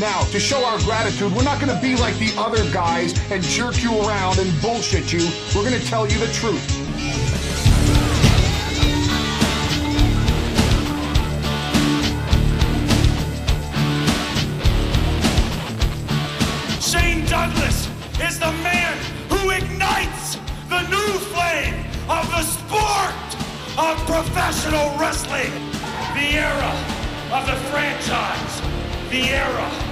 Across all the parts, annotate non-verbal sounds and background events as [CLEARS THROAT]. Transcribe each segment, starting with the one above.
Now, to show our gratitude, we're not going to be like the other guys and jerk you around and bullshit you. We're going to tell you the truth. Shane Douglas is the man who ignites the new flame of the sport of professional wrestling. The era of the franchise. The era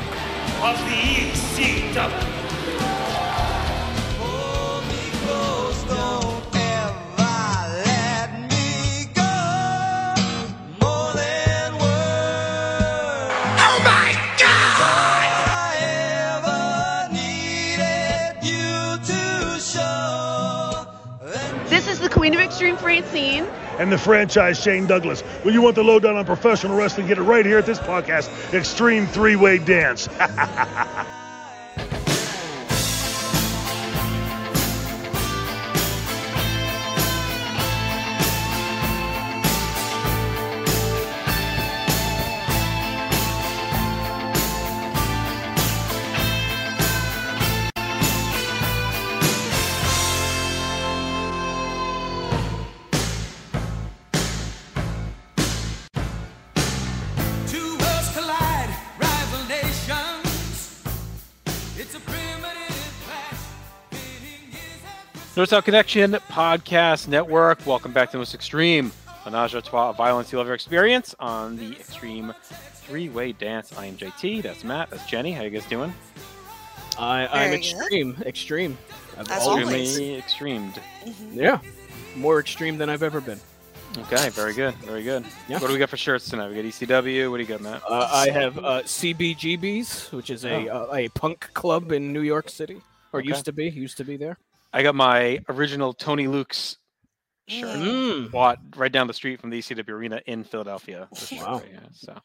of the E ECW. Oh my God! This is the Queen of Extreme Francine. And the franchise Shane Douglas. When you want the lowdown on professional wrestling, get it right here at this podcast, Extreme Three Way Dance. [LAUGHS] North South Connection Podcast Network. Welcome back to the most extreme menage a trois violence you'll ever experience on the Extreme Three Way Dance. I am JT. That's Matt. That's Jenny. How you guys doing? I, I'm Very extreme, extreme. I've As always- always. Extremely extremed. yeah, more extreme than I've ever been. Okay, very good, very good. Yeah. What do we got for shirts tonight? We got ECW. What do you got, Matt? Uh, I have uh, CBGBs, which is a uh, a punk club in New York City, or Okay. used to be, used to be there. I got my original Tony Luke's shirt. Mm, Bought right down the street from the ECW arena in Philadelphia. Wow. right here, so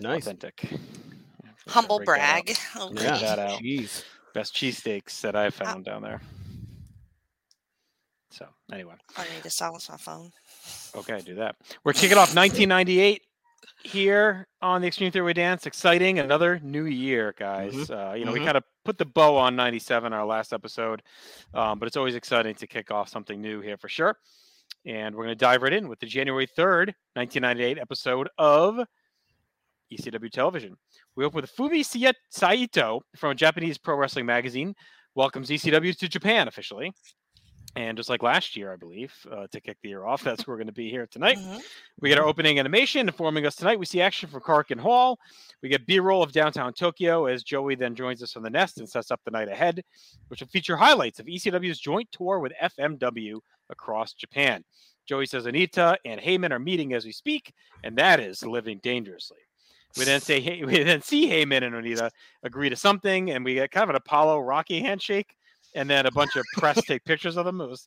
nice. authentic. Yeah, for sure, Humble break that out. brag. [LAUGHS] Oh, Yeah. that out. Jeez. Best cheesesteaks that I found down there. So anyway. I need to silence my phone. Okay, do that. We're kicking off 1998 here on the Extreme Three Way Dance. Exciting, another new year, guys. Uh, you know, we Mhm. kind of put the bow on 97, our last episode, um, but it's always exciting to kick off something new here for sure. And we're going to dive right in with the January 3rd, 1998 episode of ECW Television. We open with Fumi Saito from a Japanese Pro Wrestling Magazine welcomes ECW to Japan officially. And just like last year, I believe, uh, to kick the year off, that's where we're going to be here tonight. Mhm. We get our opening animation informing us tonight. We see action from and Hall. We get B-roll of downtown Tokyo as Joey then joins us on the nest and sets up the night ahead, which will feature highlights of ECW's joint tour with FMW across Japan. Joey says Onita and Heyman are meeting as we speak, and that is living dangerously. We then say hey, [LAUGHS] we then see Heyman and Onita agree to something, and we get kind of an Apollo Rocky handshake, and then a bunch of press take pictures of them. It was,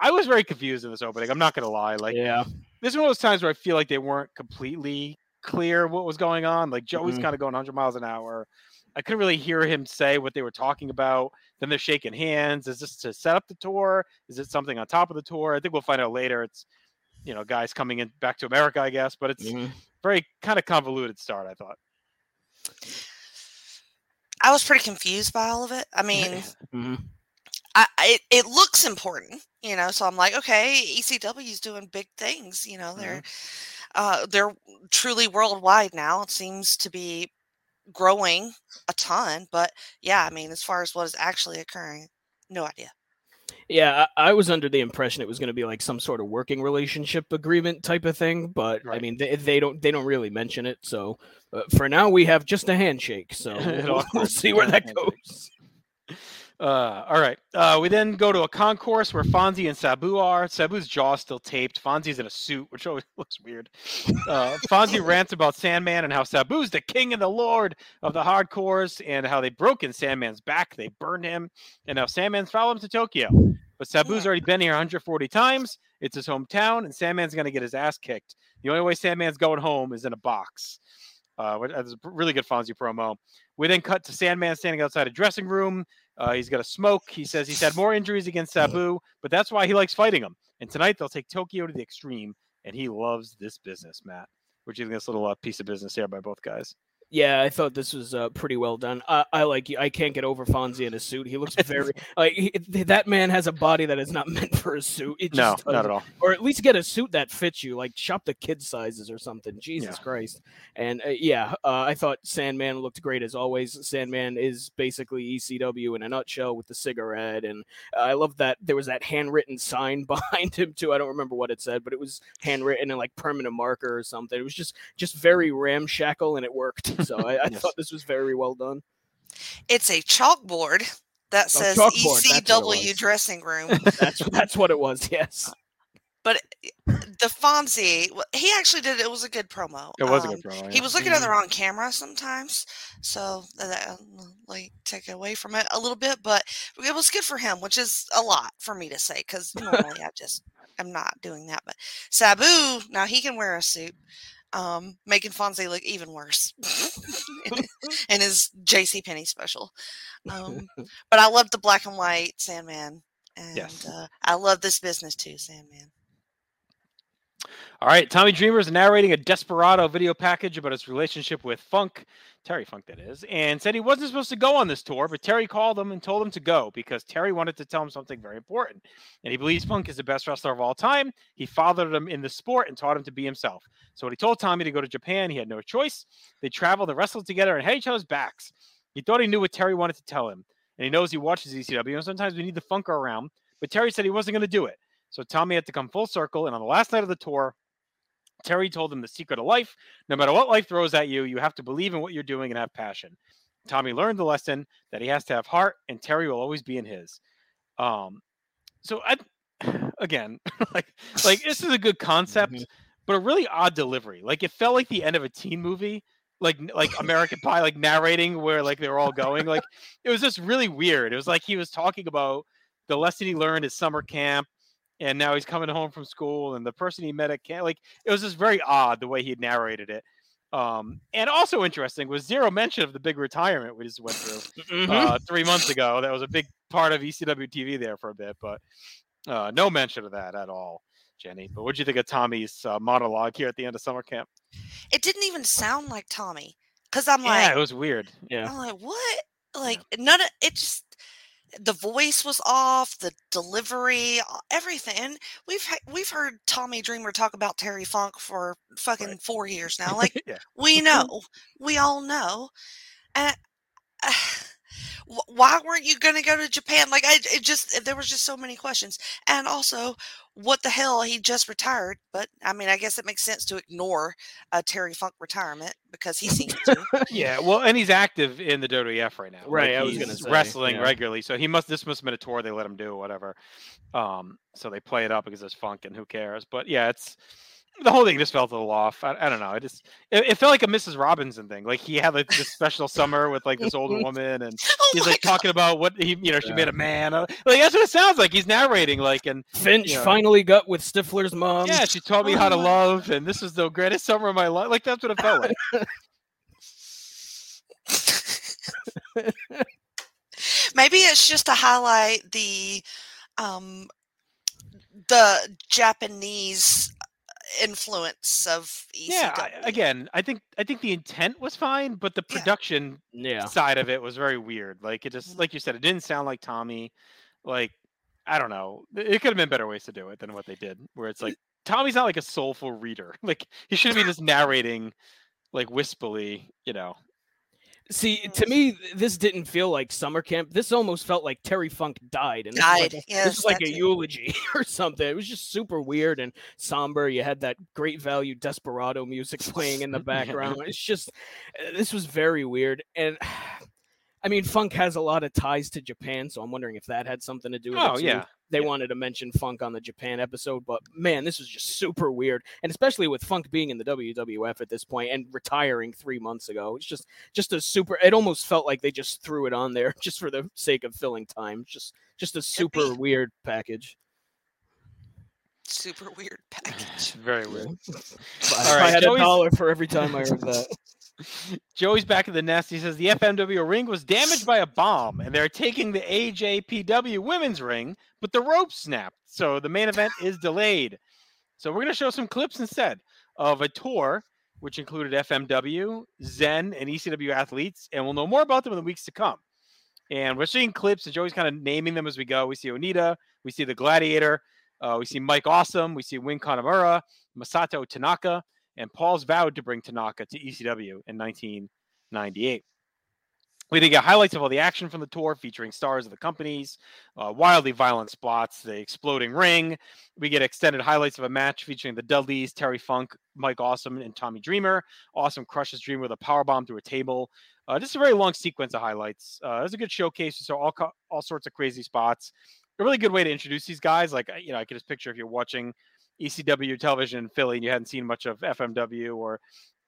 I was very confused in this opening. I'm not gonna lie. Like Yeah. this is one of those times where I feel like they weren't completely clear what was going on. Like Joey's Mhm. kind of going 100 miles an hour. I couldn't really hear him say what they were talking about. Then they're shaking hands. Is this to set up the tour? Is it something on top of the tour? I think we'll find out later. It's you know guys coming in back to America, I guess. But it's Mhm. very kind of convoluted start. I thought. I was pretty confused by all of it. I mean, [LAUGHS] Mhm. I, it, it looks important, you know. So I'm like, okay, ECW's doing big things. You know, they're uh, they're truly worldwide now. It seems to be growing a ton. But yeah, I mean, as far as what is actually occurring, no idea. Yeah, I, I was under the impression it was going to be like some sort of working relationship agreement type of thing, but I mean they, they don't they don't really mention it. So uh, for now we have just a handshake. [LAUGHS] So [LAUGHS] we'll, we'll see where that goes. Uh, all right. Uh, we then go to a concourse where Fonzie and Sabu are. Sabu's jaw still taped. Fonzie's in a suit, which [LAUGHS] always looks weird. Uh, Fonzie [LAUGHS] rants about Sandman and how Sabu's the king and the lord of the hardcores and how they broke in Sandman's back. They burned him, and now Sandman's followed him to Tokyo. But Sabu's already been here 140 times. It's his hometown, and Sandman's going to get his ass kicked. The only way Sandman's going home is in a box. Uh, that's a really good Fonzie promo. We then cut to Sandman standing outside a dressing room. Uh, he's got a smoke. He says he's had more injuries against Sabu, but that's why he likes fighting him. And tonight they'll take Tokyo to the extreme, and he loves this business, Matt. Do you this little uh, piece of business here by both guys? Yeah, I thought this was uh, pretty well done. I, I like. I can't get over Fonzie in a suit. He looks very [LAUGHS] like he, that man has a body that is not [LAUGHS] meant for a suit. It No, just not doesn't- at all. Or at least get a suit that fits you. Like shop the kid sizes or something. Jesus Yeah. Christ. And uh, yeah, uh, I thought Sandman looked great as always. Sandman is basically ECW in a nutshell with the cigarette, and I love that there was that handwritten sign [LAUGHS] behind him too. I don't remember what it said, but it was handwritten in like permanent marker or something. It was just just very ramshackle, and it worked. [LAUGHS] So I, I Yes. thought this was very well done. It's a chalkboard that says chalkboard, that's what it ECW dressing room. [LAUGHS] That's that's what it was. Yes. but the Fonzie, he actually did. It was a good promo. It was a Um, good promo. He was looking at the wrong camera sometimes, so that that, uh, like take away from it a little bit. But it was good for him, which is a lot for me to say because [LAUGHS] normally I just I'm not doing that. But Sabu, now he can wear a suit, um, making Fonzie look even worse [LAUGHS] in, [LAUGHS] in his J.C. Penney special. Um, [LAUGHS] but I love the black and white Sandman, and Yes. uh, I love this business too, Sandman. All right, Tommy Dreamer is narrating a Desperado video package about his relationship with Funk, Terry Funk, that is, and said he wasn't supposed to go on this tour, but Terry called him and told him to go because Terry wanted to tell him something very important. And he believes Funk is the best wrestler of all time. He fathered him in the sport and taught him to be himself. So when he told Tommy to go to Japan, he had no choice. They traveled and wrestled together and had each other's backs. He thought he knew what Terry wanted to tell him, and he knows he watches ECW, and sometimes we need the Funker around, but Terry said he wasn't going to do it. So Tommy had to come full circle, and on the last night of the tour, Terry told him the secret of life. No matter what life throws at you, you have to believe in what you're doing and have passion. Tommy learned the lesson that he has to have heart, and Terry will always be in his. Um, so I, [SIGHS] again, [LAUGHS] like, like this is a good concept, but a really odd delivery. Like it felt like the end of a teen movie, like like American Pie, like narrating where like they were all going. Like it was just really weird. It was like he was talking about the lesson he learned at summer camp and now he's coming home from school and the person he met at camp like it was just very odd the way he narrated it um and also interesting was zero mention of the big retirement we just went through Mm-hmm. uh three months ago that was a big part of ecw tv there for a bit but uh no mention of that at all jenny but what do you think of tommy's uh, monologue here at the end of summer camp It didn't even sound like Tommy because I'm like yeah like, it was weird yeah. I'm like, what? Like none of it just the voice was off, the delivery, everything. And we've we've heard Tommy Dreamer talk about Terry Funk for fucking four years now. Like [LAUGHS] yeah we [LAUGHS] know, we all know. And uh, [SIGHS] why weren't you going to go to Japan? Like I, it just there was just so many questions. And also, what the hell? He just retired, but I mean, I guess it makes sense to ignore a Terry Funk retirement because he seems to. [LAUGHS] yeah well and he's active in the WWF right now Right, Like, I was he's gonna wrestling yeah. regularly so he must this must have been a tour they let him do or whatever um so they play it up because it's funk and who cares but yeah it's the whole thing just felt a little off. I, I don't know. It just it, it felt like a Mrs. Robinson thing. Like he had like this special summer with like this older [LAUGHS] woman, and oh he's like God. talking about what he, you know, she made a man. Like that's what it sounds like. He's narrating like, and Finch Yeah. finally got with Stifler's mom. yeah, she taught me how to love, and this is the greatest summer of my life. Like that's what it felt like. [LAUGHS] Maybe it's just to highlight the um the Japanese influence of ECW. yeah. I, again, I think I think the intent was fine, but the production Yeah. side of it was very weird. Like it just, like you said, it didn't sound like Tommy. Like I don't know. It could have been better ways to do it than what they did. Where it's like Tommy's not like a soulful reader. [LAUGHS] Like he shouldn't be just narrating like wispily. You know. See, to me, this didn't feel like summer camp. This almost felt like Terry Funk died, and this was like a, yes, this was like a eulogy [LAUGHS] or something. It was just super weird and somber. You had that great value desperado music playing in the [LAUGHS] background. It's just uh, this was very weird, and [SIGHS] [SIGHS] I mean, Funk has a lot of ties to Japan, so I'm wondering if that had something to do with Oh it. too. yeah. They Yeah. wanted to mention Funk on the Japan episode, but man, this was just super weird. And especially with Funk being in the WWF at this point and retiring three months ago. It's just just a super it almost felt like they just threw it on there [LAUGHS] just for the sake of filling time. Just just a super weird package. Super weird [LAUGHS] package. Very weird. If I- All I had Joey's- a dollar for every time I heard that. Joey's back in the nest. He says the FMW ring was damaged by a bomb, and they're taking the AJPW women's ring, but the rope snapped, so the main event is delayed. So we're going to show some clips instead of a tour, which included FMW, Zen, and ECW athletes, and we'll know more about them in the weeks to come. And we're seeing clips, and Joey's kind of naming them as we go. We see Onita, we see the Gladiator, uh, we see Mike Awesome, we see Win Kanemura, Masato Tanaka, and Paul's vowed to bring Tanaka to ECW in 1998. We then get highlights of all the action from the tour featuring stars of the companies, uh, wildly violent spots, the exploding ring. We get extended highlights of a match featuring the Dudleys, Terry Funk, Mike Awesome, and Tommy Dreamer. Awesome crushes Dreamer with a power bomb through a table. Uh, just a very long sequence of highlights. Uh, it was a good showcase. So all all sorts of crazy spots. A really good way to introduce these guys. Like you know, I can just picture if you're watching ECW television in Philly and you hadn't seen much of FMW or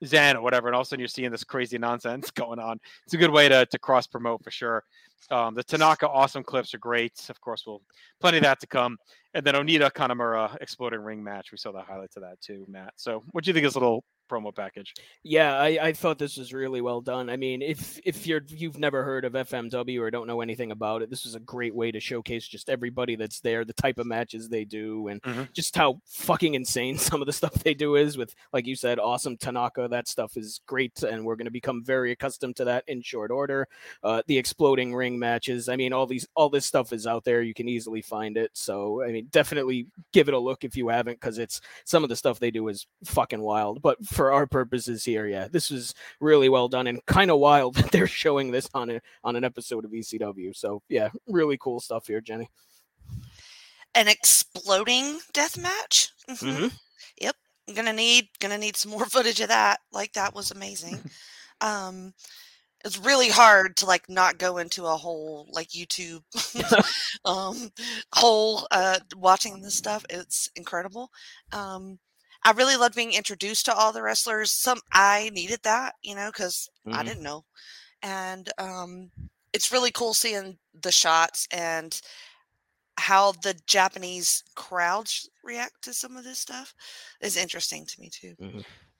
Zen or whatever, and all of a sudden you're seeing this crazy [LAUGHS] nonsense going on. It's a good way to, to cross promote for sure. Um, the Tanaka awesome clips are great. Of course, we'll plenty of that to come. And then Onita Kanemura exploding ring match. We saw the highlights of that too, Matt. So what do you think of this little promo package? Yeah, I, I thought this was really well done. I mean, if if you're you've never heard of FMW or don't know anything about it, this is a great way to showcase just everybody that's there, the type of matches they do, and Mhm. just how fucking insane [LAUGHS] some of the stuff they do is. With like you said, awesome Tanaka, that stuff is great, and we're going to become very accustomed to that in short order. Uh, the exploding ring matches, I mean, all these all this stuff is out there. You can easily find it. So I mean, definitely give it a look if you haven't, because it's some of the stuff they do is fucking wild. But for our purposes here, yeah, this was really well done and kind of wild [LAUGHS] that they're showing this on a on an episode of ECW. So yeah, really cool stuff here, Jenny. An exploding death match. Mhm. Mhm. Yep. I'm gonna need gonna need some more [LAUGHS] footage of that. Like that was amazing. [LAUGHS] um it's really hard to like not go into a whole like YouTube um whole uh watching this stuff. It's incredible. Um I really loved being introduced to all the wrestlers. Some I needed that, you know, because I Mhm. didn't know. And um it's really cool seeing the shots and how the Japanese crowds react to some of this stuff is interesting to me too.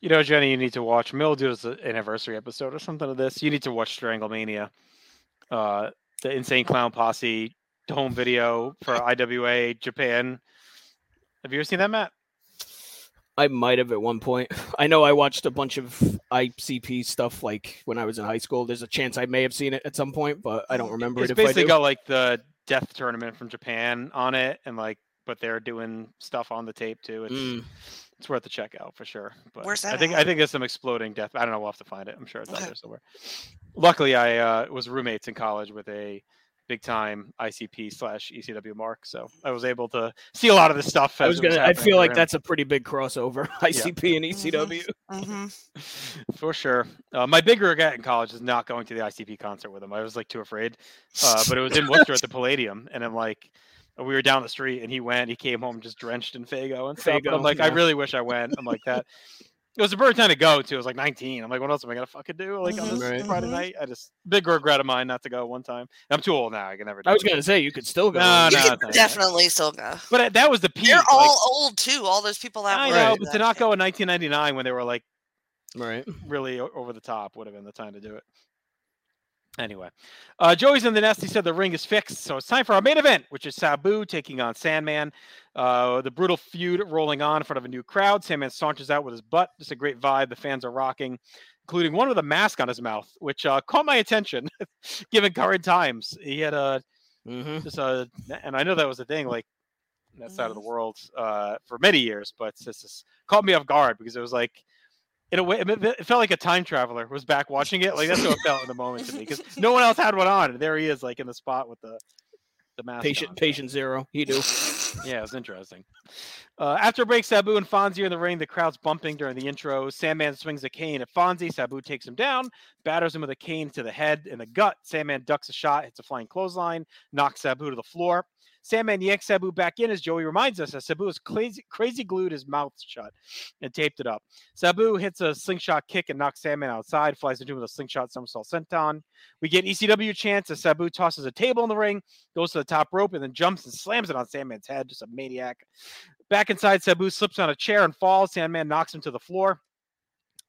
You know, Jenny, you need to watch. Mill does an anniversary episode or something of this. You need to watch Stranglemania, uh, the Insane Clown Posse home video for IWA Japan. Have you ever seen that, Matt? I might have at one point. [LAUGHS] I know I watched a bunch of ICP stuff like when I was in high school. There's a chance I may have seen it at some point, but I don't remember It's it. If I basically do. got like the death tournament from Japan on it, and like, but they're doing stuff on the tape too. It's Mm. it's worth the check out for sure. But Where's I think at? I think there's some exploding death. I don't know. We'll have to find it. I'm sure it's out there somewhere. Luckily, I uh, was roommates in college with a big time ICP slash ECW mark, so I was able to see a lot of the stuff. I was gonna. I feel like him. that's a pretty big crossover. [LAUGHS] ICP and E ECW. hmm [LAUGHS] for sure. Uh, my big regret in college is not going to the ICP concert with him. I was like too afraid. Uh, but it was in [LAUGHS] Worcester at the Palladium, and I'm like, we were down the street, and he went. He came home just drenched in Faygo and stuff. and I'm Faygo, like, I really wish I went. I'm like that. It was a bird time to go too. It was like 19. I'm like, what else am I gonna fucking do? Like on Mhm, this Right. Friday mhm. night. I just big regret of mine not to go one time. I'm too old now. I can never. Do I was it. gonna say you could still go. No, You no, could no, no. definitely still go. But uh, that was the peak. They're like- all old too. All those people that I were know, but to not go in 1999 when they were like Right. really over the top would have been the time to do it. Anyway, uh, Joey's in the nest. He said the ring is fixed, so it's time for our main event, which is Sabu taking on Sandman. Uh, the brutal feud rolling on in front of a new crowd. Sandman saunters out with his butt. Just a great vibe. The fans are rocking, including one with a mask on his mouth, which uh, caught my attention [LAUGHS] given current times. He had a Mm-hmm. just a, and I know that was a thing like that side of the world uh, for many years, but this caught me off guard because it was like, in a way, it, it felt like a time traveler was back watching it. Like that's what it felt in the moment to me because [LAUGHS] no one else had one on, and there he is, like in the spot with the the mask. Patient on. patient zero. He do. [LAUGHS] Yeah, it was interesting. Uh, after break, Sabu and Fonzie are in the ring. The crowd's bumping during the intro. Sandman swings a cane at Fonzie. Sabu takes him down, batters him with a cane to the head and the gut. Sandman ducks a shot, hits a flying clothesline, knocks Sabu to the floor. Sandman yanks Sabu back in as Joey reminds us that Sabu is crazy, crazy glued his mouth shut and taped it up. Sabu hits a slingshot kick and knocks Sandman outside, flies into him with a slingshot somersault senton. We get an ECW chance as Sabu tosses a table in the ring, goes to the top rope, and then jumps and slams it on Sandman's head. Just a maniac. Back inside, Sabu slips on a chair and falls. Sandman knocks him to the floor.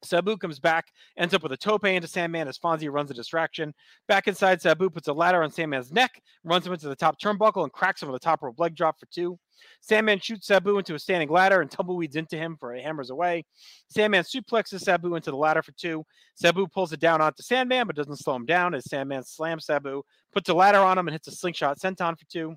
Sabu comes back, ends up with a tope into Sandman as Fonzie runs a distraction. Back inside, Sabu puts a ladder on Sandman's neck, runs him into the top turnbuckle, and cracks him with a top rope leg drop for two. Sandman shoots Sabu into a standing ladder and tumbleweeds into him for a hammers away. Sandman suplexes Sabu into the ladder for two. Sabu pulls it down onto Sandman, but doesn't slow him down as Sandman slams Sabu, puts a ladder on him, and hits a slingshot senton for two.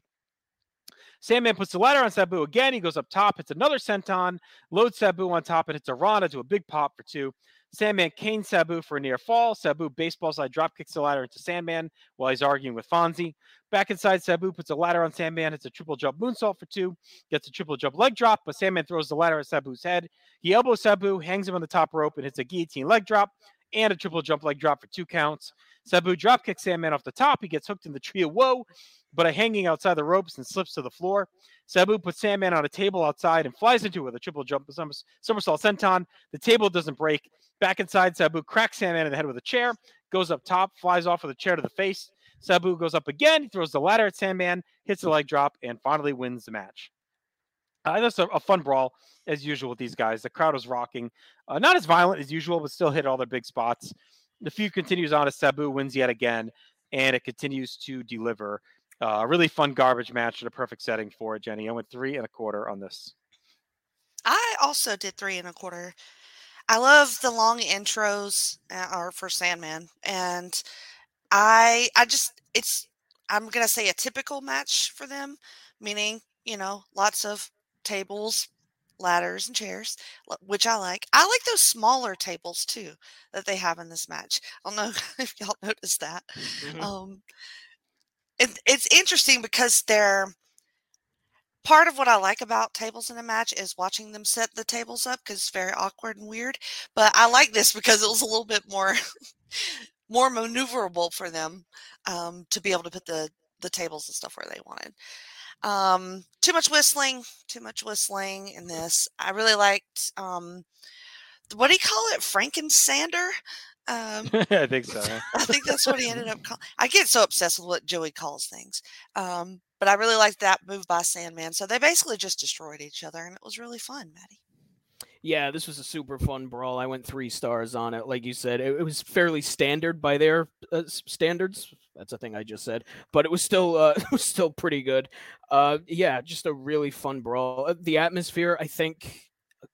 Sandman puts the ladder on Sabu again. He goes up top, hits another senton, loads Sabu on top, and hits a Rana to a big pop for two. Sandman canes Sabu for a near fall. Sabu baseball slide drop kicks the ladder into Sandman while he's arguing with Fonzie. Back inside, Sabu puts a ladder on Sandman, hits a triple jump moonsault for two, gets a triple jump leg drop, but Sandman throws the ladder at Sabu's head. He elbows Sabu, hangs him on the top rope, and hits a guillotine leg drop and a triple jump leg drop for two counts. Sabu drop kicks Sandman off the top. He gets hooked in the tree of woe but a hanging outside the ropes and slips to the floor. Sabu puts Sandman on a table outside and flies into it with a triple jump somersault senton. The table doesn't break. Back inside, Sabu cracks Sandman in the head with a chair, goes up top, flies off with a chair to the face. Sabu goes up again, he throws the ladder at Sandman, hits the leg drop, and finally wins the match. Uh, that's a, a, fun brawl as usual with these guys. The crowd was rocking, uh, not as violent as usual, but still hit all their big spots. The feud continues on as Sabu wins yet again, and it continues to deliver. Uh, a really fun garbage match and a perfect setting for it, Jenny. I went three and a quarter on this. I also did three and a quarter. I love the long intros uh, or for Sandman, and I I just it's I'm gonna say a typical match for them, meaning you know lots of tables, ladders, and chairs, which I like. I like those smaller tables too that they have in this match. I don't know [LAUGHS] if y'all noticed that. Mm-hmm. Um, it, it's interesting because they're part of what I like about tables in a match is watching them set the tables up because it's very awkward and weird. But I like this because it was a little bit more [LAUGHS] more maneuverable for them um, to be able to put the the tables and stuff where they wanted. Um, too much whistling, too much whistling in this. I really liked um, what do you call it, Frankensander? Um, [LAUGHS] I think so. I think that's what he ended up [LAUGHS] calling. I get so obsessed with what Joey calls things. Um, but I really liked that move by Sandman. So they basically just destroyed each other, and it was really fun, Maddie. Yeah, this was a super fun brawl. I went three stars on it. Like you said, it, it was fairly standard by their uh, standards. That's a thing I just said, but it was still uh, [LAUGHS] it was still pretty good. Uh, yeah, just a really fun brawl. Uh, the atmosphere, I think,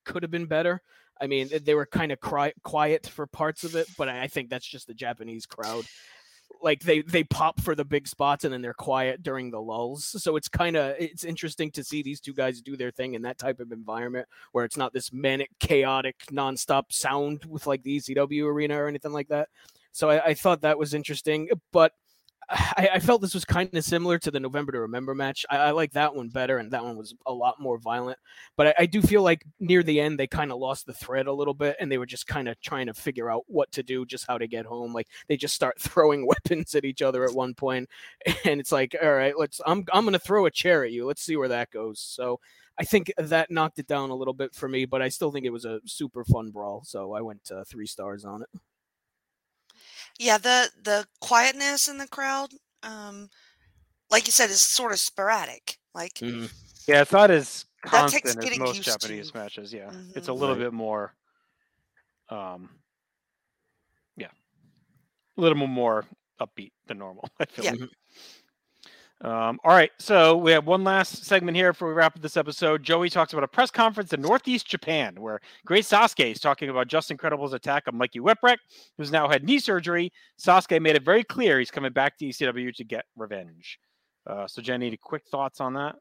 could have been better. I mean, they were kind of cry- quiet for parts of it, but I think that's just the Japanese crowd. Like they they pop for the big spots and then they're quiet during the lulls. So it's kind of it's interesting to see these two guys do their thing in that type of environment where it's not this manic, chaotic, nonstop sound with like the ECW arena or anything like that. So I, I thought that was interesting, but [SIGHS] I, I, felt this was kind of similar to the November to Remember match. I, I, like that one better, and that one was a lot more violent. But I, I do feel like near the end they kind of lost the thread a little bit, and they were just kind of trying to figure out what to do, just how to get home. Like they just start [LAUGHS] throwing weapons at each other at one point, [LAUGHS] and it's like, all right, let's. I'm I'm gonna throw a chair at you. Let's see where that goes. So I think that knocked it down a little bit for me, but I still think it was a super fun brawl. So I went uh, three stars on it. Yeah, the the quietness in the crowd, um, like you said, is sort of sporadic. Like, mm-hmm. yeah, it's not as constant as most Japanese to. matches. Yeah, mm-hmm. it's a little right. bit more, um, yeah, a little more upbeat than normal. [LAUGHS] I feel. Yeah. Like. Um, all right, so we have one last segment here before we wrap up this episode. Joey talks about a press conference in Northeast Japan where Great Sasuke is talking about Justin Credible's attack on Mikey Whipwreck, who's now had knee surgery. Sasuke made it very clear he's coming back to ECW to get revenge. Uh, so, Jenny, any quick thoughts on that?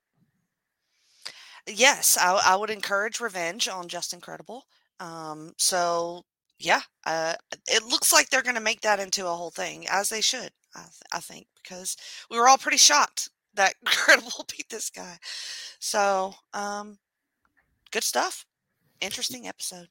Yes, I, I would encourage revenge on Justin Credible. Um, so, yeah, uh, it looks like they're going to make that into a whole thing, as they should. I, th- I think because we were all pretty shocked that [LAUGHS] Credible beat this guy. So, um, good stuff. Interesting episode.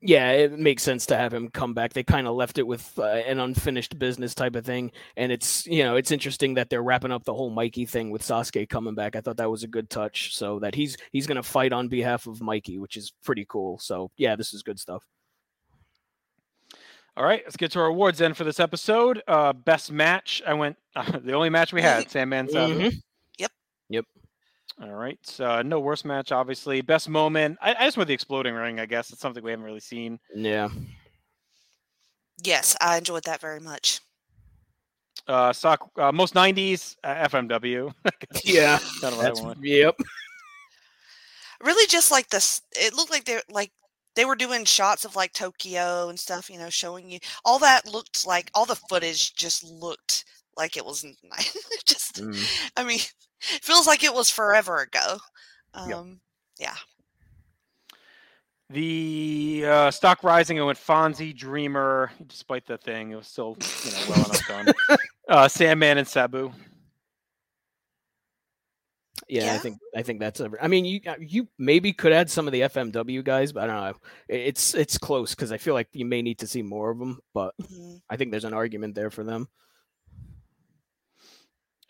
Yeah, it makes sense to have him come back. They kind of left it with uh, an unfinished business type of thing, and it's you know it's interesting that they're wrapping up the whole Mikey thing with Sasuke coming back. I thought that was a good touch, so that he's he's going to fight on behalf of Mikey, which is pretty cool. So yeah, this is good stuff. All right, let's get to our awards then for this episode. Uh, best match, I went uh, [LAUGHS] the only match we had, Sandman Sabu. Mhm. Yep. Yep. All right, so no worst match, obviously. Best moment, I, I just went the exploding ring. I guess it's something we haven't really seen. Yeah. Yes, I enjoyed that very much. Uh, sock, uh, most '90s uh, FMW. [LAUGHS] Yeah. kind of what That's I yep. Really, just like this, it looked like they're like they were doing shots of like Tokyo and stuff. You know, showing you all that looked like all the footage just looked like it was [LAUGHS] just, Mm. I mean, it [LAUGHS] feels like it was forever ago. Um, yeah. The uh, stock rising, I went Fonzie, Dreamer. Despite the thing, it was still you know well enough done. [LAUGHS] Uh, Sandman and Sabu. Yeah, I think I think that's. A, I mean, you uh, you maybe could add some of the FMW guys, but I don't know. It's it's close because I feel like you may need to see more of them, but mhm. I think there's an argument there for them.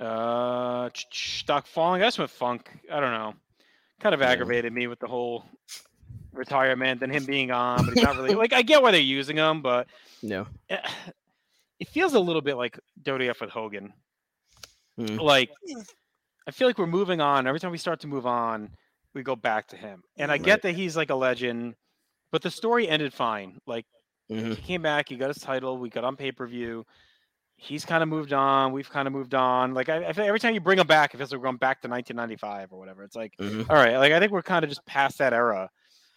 Uh, ch- ch- stock falling. I just went Funk. I don't know. Kind of Yeah. aggravated me with the whole retirement and him being on, but he's not really [LAUGHS] like. I get why they're using him, but No. eh, it feels a little bit like WF with Hogan. Mm. Like, Hmm. I feel like we're moving on. Every time we start to move on, we go back to him. And I Right. get that he's like a legend, but the story ended fine. Like, Mhm. he came back, he got his title, we got on pay per view. He's kind of moved on. We've kind of moved on. Like I, I feel every time you bring him back, it feels like we're going back to 1995 or whatever. It's like, Mhm. all right, like I think we're kind of just past that era.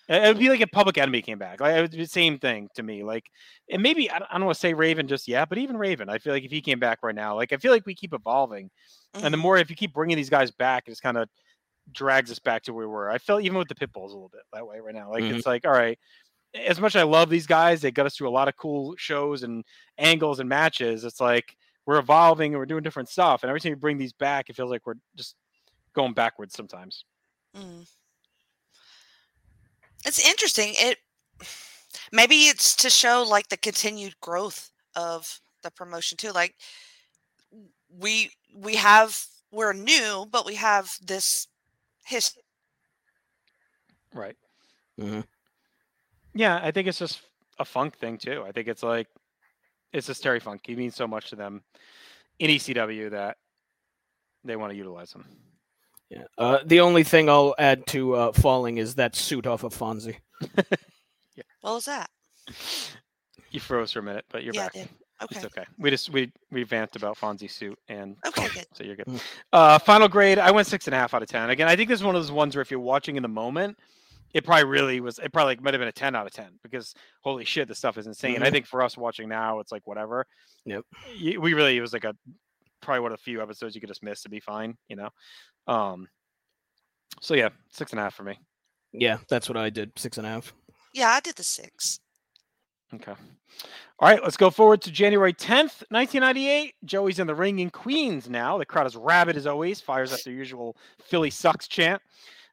It would be like if Public Enemy came back. Like it would be the same thing to me. Like, and maybe I don't, I don't want to say Raven just yet, but even Raven, I feel like if he came back right now, like I feel like we keep evolving, and the Mhm. more if you keep bringing these guys back, it just kind of drags us back to where we were. I felt even with the Pitbulls a little bit that way right now. Like Mhm. it's like, all right, as much as I love these guys, they got us through a lot of cool shows and angles and matches. It's like we're evolving and we're doing different stuff. And every time you bring these back, it feels like we're just going backwards sometimes. Mm. It's interesting. It maybe it's to show like the continued growth of the promotion too. Like we we have we're new, but we have this history. Right. Mhm. Yeah, I think it's just a funk thing too. I think it's like it's just Terry Funk. He means so much to them in ECW that they want to utilize him. Yeah. Uh, the only thing I'll add to uh, falling is that suit off of Fonzie. [LAUGHS] Yeah. What was that? You froze for a minute, but you're Yeah, back. did. Okay. It's okay. We just we we vamped about Fonzie's suit and Okay, Funk, good. so you're good. Mm. Uh, final grade, I went six and a half out of ten. Again, I think this is one of those ones where if you're watching in the moment, it probably really was. It probably like, might have been a ten out of ten because holy shit, this stuff is insane. I Mhm. think for us watching now, it's like whatever. Yep. We really it was like a probably one of the few episodes you could just miss to be fine. You know. Um. So yeah, six and a half for me. Yeah, that's what I did. Six and a half. Yeah, I did the six. Okay. All right, let's go forward to January 10th, 1998. Joey's in the ring in Queens now. The crowd is rabid as always, fires up their usual Philly sucks chant.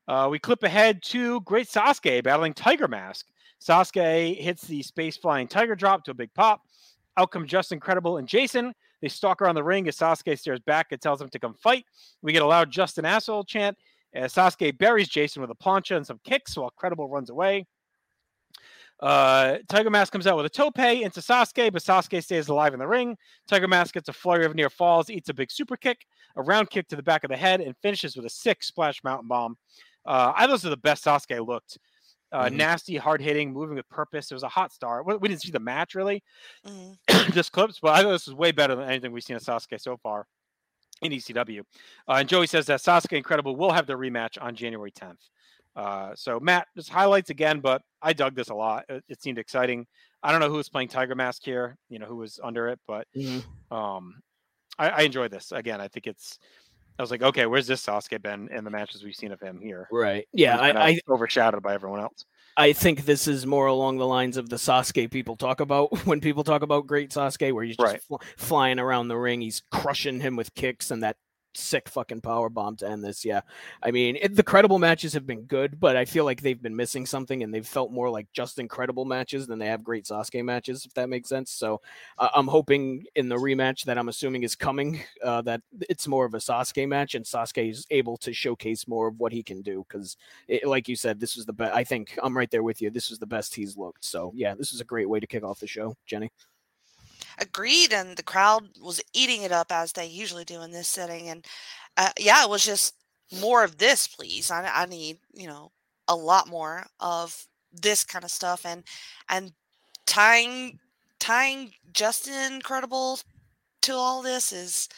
Uh, we clip ahead to Great Sasuke battling Tiger Mask. Sasuke hits the space flying Tiger drop to a big pop. Out come Justin Credible and Jason. They stalk around the ring as Sasuke stares back and tells them to come fight. We get a loud Justin Asshole chant as Sasuke buries Jason with a plancha and some kicks while Credible runs away. Uh, Tiger Mask comes out with a tope into Sasuke, but Sasuke stays alive in the ring. Tiger Mask gets a flurry of near falls, eats a big super kick, a round kick to the back of the head, and finishes with a sick splash mountain bomb. Uh, I those are the best Sasuke looked. Uh, Mhm. Nasty, hard hitting, moving with purpose. It was a hot start. We, we didn't see the match really, Mhm. [CLEARS THROAT] just clips, but I thought this was way better than anything we've seen of Sasuke so far in ECW. Uh, and Joey says that Sasuke Incredible will have their rematch on January 10th. Uh, so Matt, just highlights again, but I dug this a lot. It, it seemed exciting. I don't know who was playing Tiger Mask here, you know, who was under it, but Mhm. um, I, I enjoyed this. Again, I think it's. I was like, okay, where's this Sasuke been in the matches we've seen of him here? Right. Yeah, I, I overshadowed by everyone else. I think this is more along the lines of the Sasuke people talk about [LAUGHS] when people talk about great Sasuke, where he's just Right. fl- flying around the ring, he's crushing him with kicks, and that sick fucking power bomb to end this. Yeah, I mean it, the credible matches have been good, but I feel like they've been missing something, and they've felt more like Justin Credible matches than they have great Sasuke matches, if that makes sense. So uh, I'm hoping in the rematch that I'm assuming is coming uh, that it's more of a Sasuke match, and Sasuke is able to showcase more of what he can do because, like you said, this was the best. I think I'm right there with you. This was the best he's looked. So yeah, this is a great way to kick off the show, Jenny agreed and the crowd was eating it up as they usually do in this setting and uh, yeah it was just more of this please. I, I need you know a lot more of this kind of stuff and and tying tying justin incredible to all this is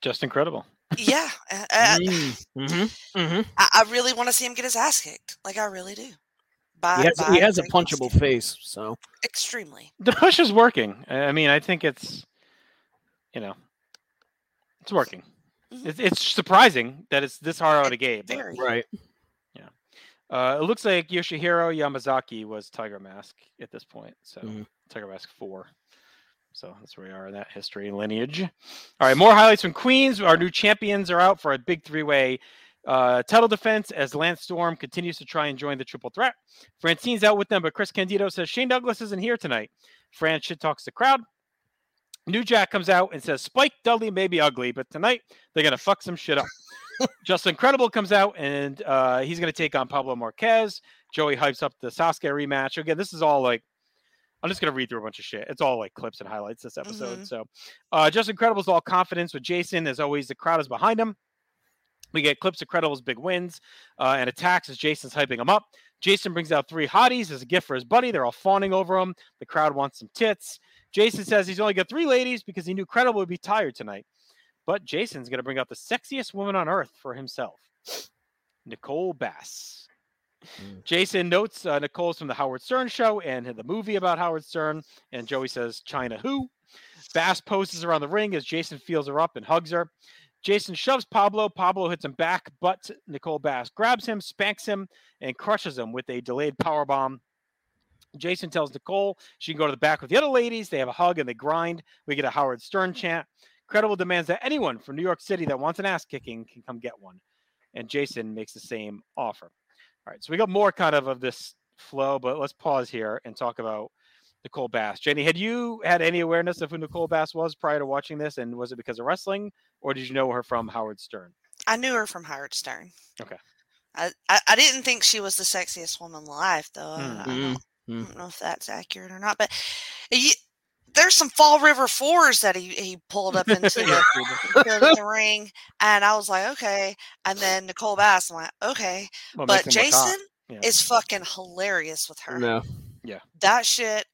just incredible. Yeah uh, [LAUGHS] mm-hmm. Mm-hmm. I, I really want to see him get his ass kicked. Like i really do by, he has, he has a punchable face, so extremely. The push is working. I mean, I think it's, you know, it's working. Mm-hmm. It's, it's surprising that it's this hard out of game. Right. Yeah. Uh, it looks like Yoshihiro Yamazaki was Tiger Mask at this point. So mm-hmm. Tiger Mask four. So that's where we are in that history lineage. All right, more highlights from Queens. Our new champions are out for a big three way uh, title defense as Lance Storm continues to try and join the triple threat. Francine's out with them, but Chris Candido says Shane Douglas isn't here tonight. Fran shit talks the crowd. New Jack comes out and says Spike Dudley may be ugly, but tonight they're gonna fuck some shit up. [LAUGHS] Justin Credible comes out and uh, he's gonna take on Pablo Marquez. Joey hypes up the Sasuke rematch. Again, this is all like I'm just gonna read through a bunch of shit. It's all like clips and highlights this episode. Mm-hmm. So, uh, Justin Credible's all confidence with Jason. As always, the crowd is behind him. We get clips of Credible's big wins uh, and attacks as Jason's hyping him up. Jason brings out three hotties as a gift for his buddy. They're all fawning over him. The crowd wants some tits. Jason says he's only got three ladies because he knew Credible would be tired tonight. But Jason's going to bring out the sexiest woman on earth for himself Nicole Bass. Mm. Jason notes uh, Nicole's from the Howard Stern show and the movie about Howard Stern. And Joey says, Chyna who? Bass poses around the ring as Jason feels her up and hugs her. Jason shoves Pablo. Pablo hits him back, but Nicole Bass grabs him, spanks him, and crushes him with a delayed power bomb. Jason tells Nicole she can go to the back with the other ladies. They have a hug and they grind. We get a Howard Stern chant. Credible demands that anyone from New York City that wants an ass kicking can come get one. And Jason makes the same offer. All right, so we got more kind of of this flow, but let's pause here and talk about Nicole Bass. Jenny, had you had any awareness of who Nicole Bass was prior to watching this? And was it because of wrestling or did you know her from Howard Stern? I knew her from Howard Stern. Okay. I, I, I didn't think she was the sexiest woman alive, though. Mm-hmm. I, don't, I, don't, know if that's accurate or not. But he, there's some Fall River fours that he, he pulled up into [LAUGHS] the, the, the, ring. And I was like, okay. And then Nicole Bass, I'm like, okay. What but Jason yeah. is fucking hilarious with her. No. Yeah. That shit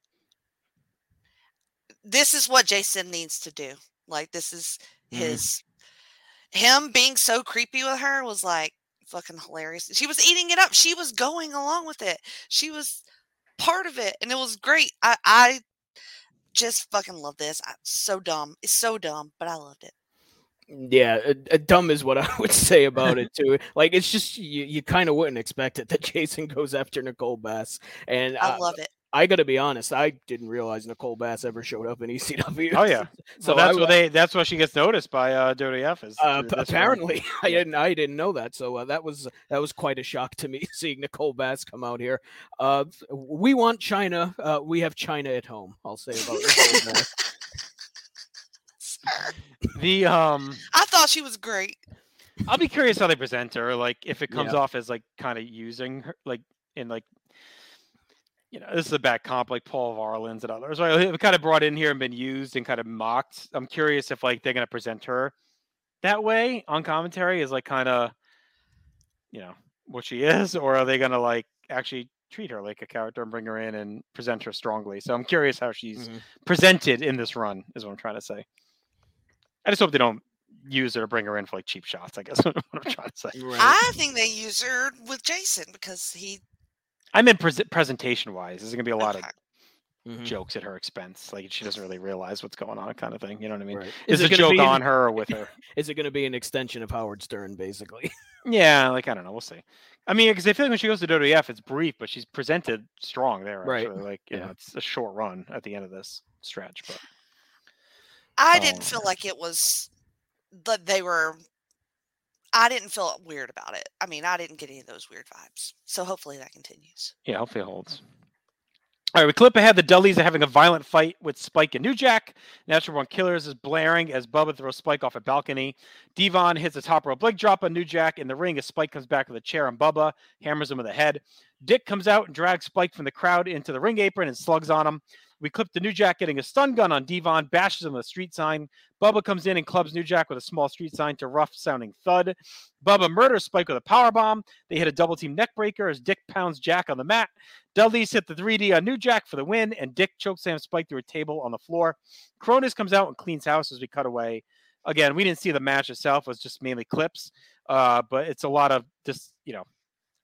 this is what Jason needs to do. Like this is mm-hmm. his mm. him being so creepy with her was like fucking hilarious. She was eating it up. She was going along with it. She was part of it, and it was great. I I just fucking love this. I, so dumb. It's so dumb, but I loved it. Yeah, uh, dumb is what [LAUGHS] I would say about it [LAUGHS] too. Like it's just you, you kind of wouldn't expect it that [LAUGHS] Jason goes after Nicole Bass, and I uh, love it. I got to be honest. I didn't realize Nicole Bass ever showed up in ECW. Oh yeah, [LAUGHS] so well, that's I, what they. That's why she gets noticed by uh, WWF. Is uh, apparently [LAUGHS] I didn't. I didn't know that. So uh, that was that was quite a shock to me [LAUGHS] seeing Nicole Bass come out here. Uh, we want Chyna. Uh, we have Chyna at home. I'll say about Nicole Bass. the um, I thought she was great. I'll be curious how they present her. Like if it comes yeah. off as like kind of using her, like in like you know, this is a bad comp like Paul Varelans and others. Right? They've kind of brought in here and been used and kind of mocked. I'm curious if like they're going to present her that way on commentary is like kind of, you know, what she is, or are they going to like actually treat her like a character and bring her in and present her strongly? So I'm curious how she's mm-hmm. presented in this run. Is what I'm trying to say. I just hope they don't use her to bring her in for like cheap shots. I guess [LAUGHS] what I'm trying to say. Right. I think they use her with Jason because he I meant pre- presentation wise. There's going to be a lot of mm-hmm. jokes at her expense. Like she doesn't really realize what's going on, kind of thing. You know what I mean? Right. Is, Is a joke on her or with [LAUGHS] her? Is it going to be an extension of Howard Stern, basically? [LAUGHS] yeah, like I don't know. We'll see. I mean, because I feel like when she goes to WWF, it's brief, but she's presented strong there. Actually. Right. Like you yeah. know, it's a short run at the end of this stretch, but I didn't um, feel like it was that they were. I didn't feel weird about it. I mean, I didn't get any of those weird vibes. So hopefully that continues. Yeah, hopefully it holds. All right, we clip ahead. The Dudleys are having a violent fight with Spike and New Jack. Natural Born Killers is blaring as Bubba throws Spike off a balcony. Devon hits a top rope leg drop on New Jack in the ring as Spike comes back with a chair and Bubba, hammers him with a head. Dick comes out and drags Spike from the crowd into the ring apron and slugs on him. We clip the New Jack getting a stun gun on Devon, bashes him with a street sign. Bubba comes in and clubs New Jack with a small street sign to rough sounding thud. Bubba murders Spike with a power bomb. They hit a double team neck breaker as Dick pounds Jack on the mat. Dudley's hit the 3D on New Jack for the win, and Dick chokes Sam Spike through a table on the floor. Kronus comes out and cleans house as we cut away. Again, we didn't see the match itself; it was just mainly clips. Uh, but it's a lot of just you know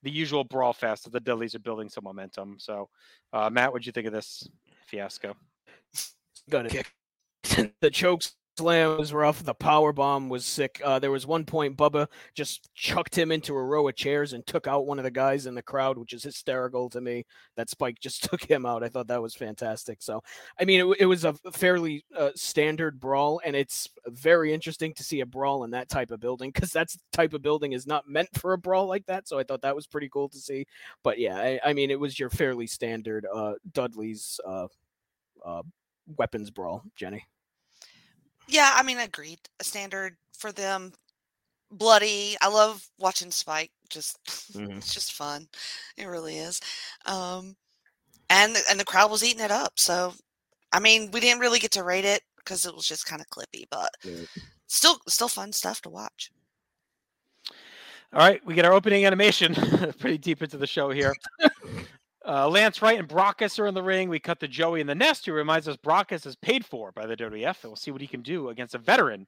the usual brawl fest that the Dudleys are building some momentum. So, uh, Matt, what'd you think of this fiasco? Got it. [LAUGHS] the chokes slam was rough. The power bomb was sick. Uh, there was one point Bubba just chucked him into a row of chairs and took out one of the guys in the crowd, which is hysterical to me. That Spike just [LAUGHS] took him out. I thought that was fantastic. So, I mean, it, it was a fairly uh, standard brawl, and it's very interesting to see a brawl in that type of building because that type of building is not meant for a brawl like that. So I thought that was pretty cool to see. But yeah, I, I mean, it was your fairly standard uh, Dudley's uh, uh, weapons brawl, Jenny. Yeah, I mean, agreed. A standard for them. Bloody. I love watching Spike. Just [LAUGHS] Mhm. it's just fun. It really is. Um, and the, and the crowd was eating it up. So, I mean, we didn't really get to rate it because it was just kind of clippy, but still still fun stuff to watch. All right, we get our opening animation [LAUGHS] pretty deep into the show here. [LAUGHS] Uh, Lance Wright and Brakkus are in the ring. We cut to Joey in the nest, who reminds us Brakkus is paid for by the WWF, and we'll see what he can do against a veteran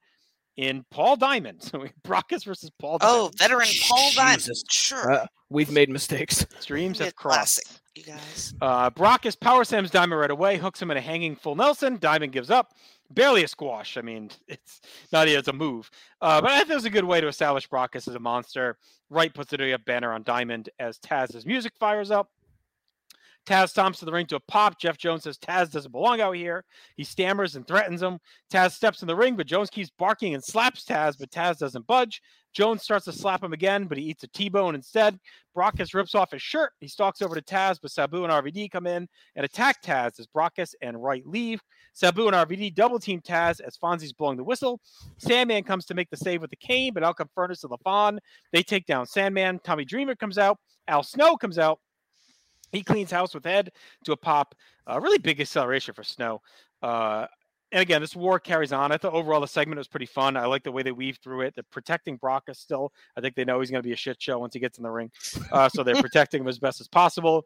in Paul Diamond. [LAUGHS] So we Brakkus versus Paul Diamond. Oh, veteran Paul Diamond. Jesus. Sure. Uh, we've made mistakes. [LAUGHS] Streams Yeah, have crossed. classic, you guys. Uh, Brakkus power slams Diamond right away, hooks him in a hanging full Nelson. Diamond gives up. Barely a squash. I mean, [LAUGHS] it's not even it's a move. Uh, but I think it was a good way to establish Brockus as a monster. Wright puts it a banner on Diamond as Taz's music fires up. Taz stomps to the ring to a pop. Jeff Jones says Taz doesn't belong out here. He stammers and threatens him. Taz steps in the ring, but Jones keeps barking and slaps Taz, but Taz doesn't budge. Jones starts to slap him again, but he eats a T-bone instead. Brakkus rips off his shirt. He stalks over to Taz, but Sabu and RVD come in and attack Taz as Brakkus and Wright leave. Sabu and RVD double team Taz as Fonzie's blowing the whistle. Sandman comes to make the save with the cane, but out come Furnace and LaFon. They take down Sandman. Tommy Dreamer comes out. Al Snow comes out. He cleans house with Ed to a pop. A really big acceleration for Snow. Uh, and again, this war carries on. I thought overall the segment was pretty fun. I like the way they weave through it. They're protecting Brakkus still. I think they know he's going to be a shit show once he gets in the ring. Uh, so they're [LAUGHS] protecting him as best as possible.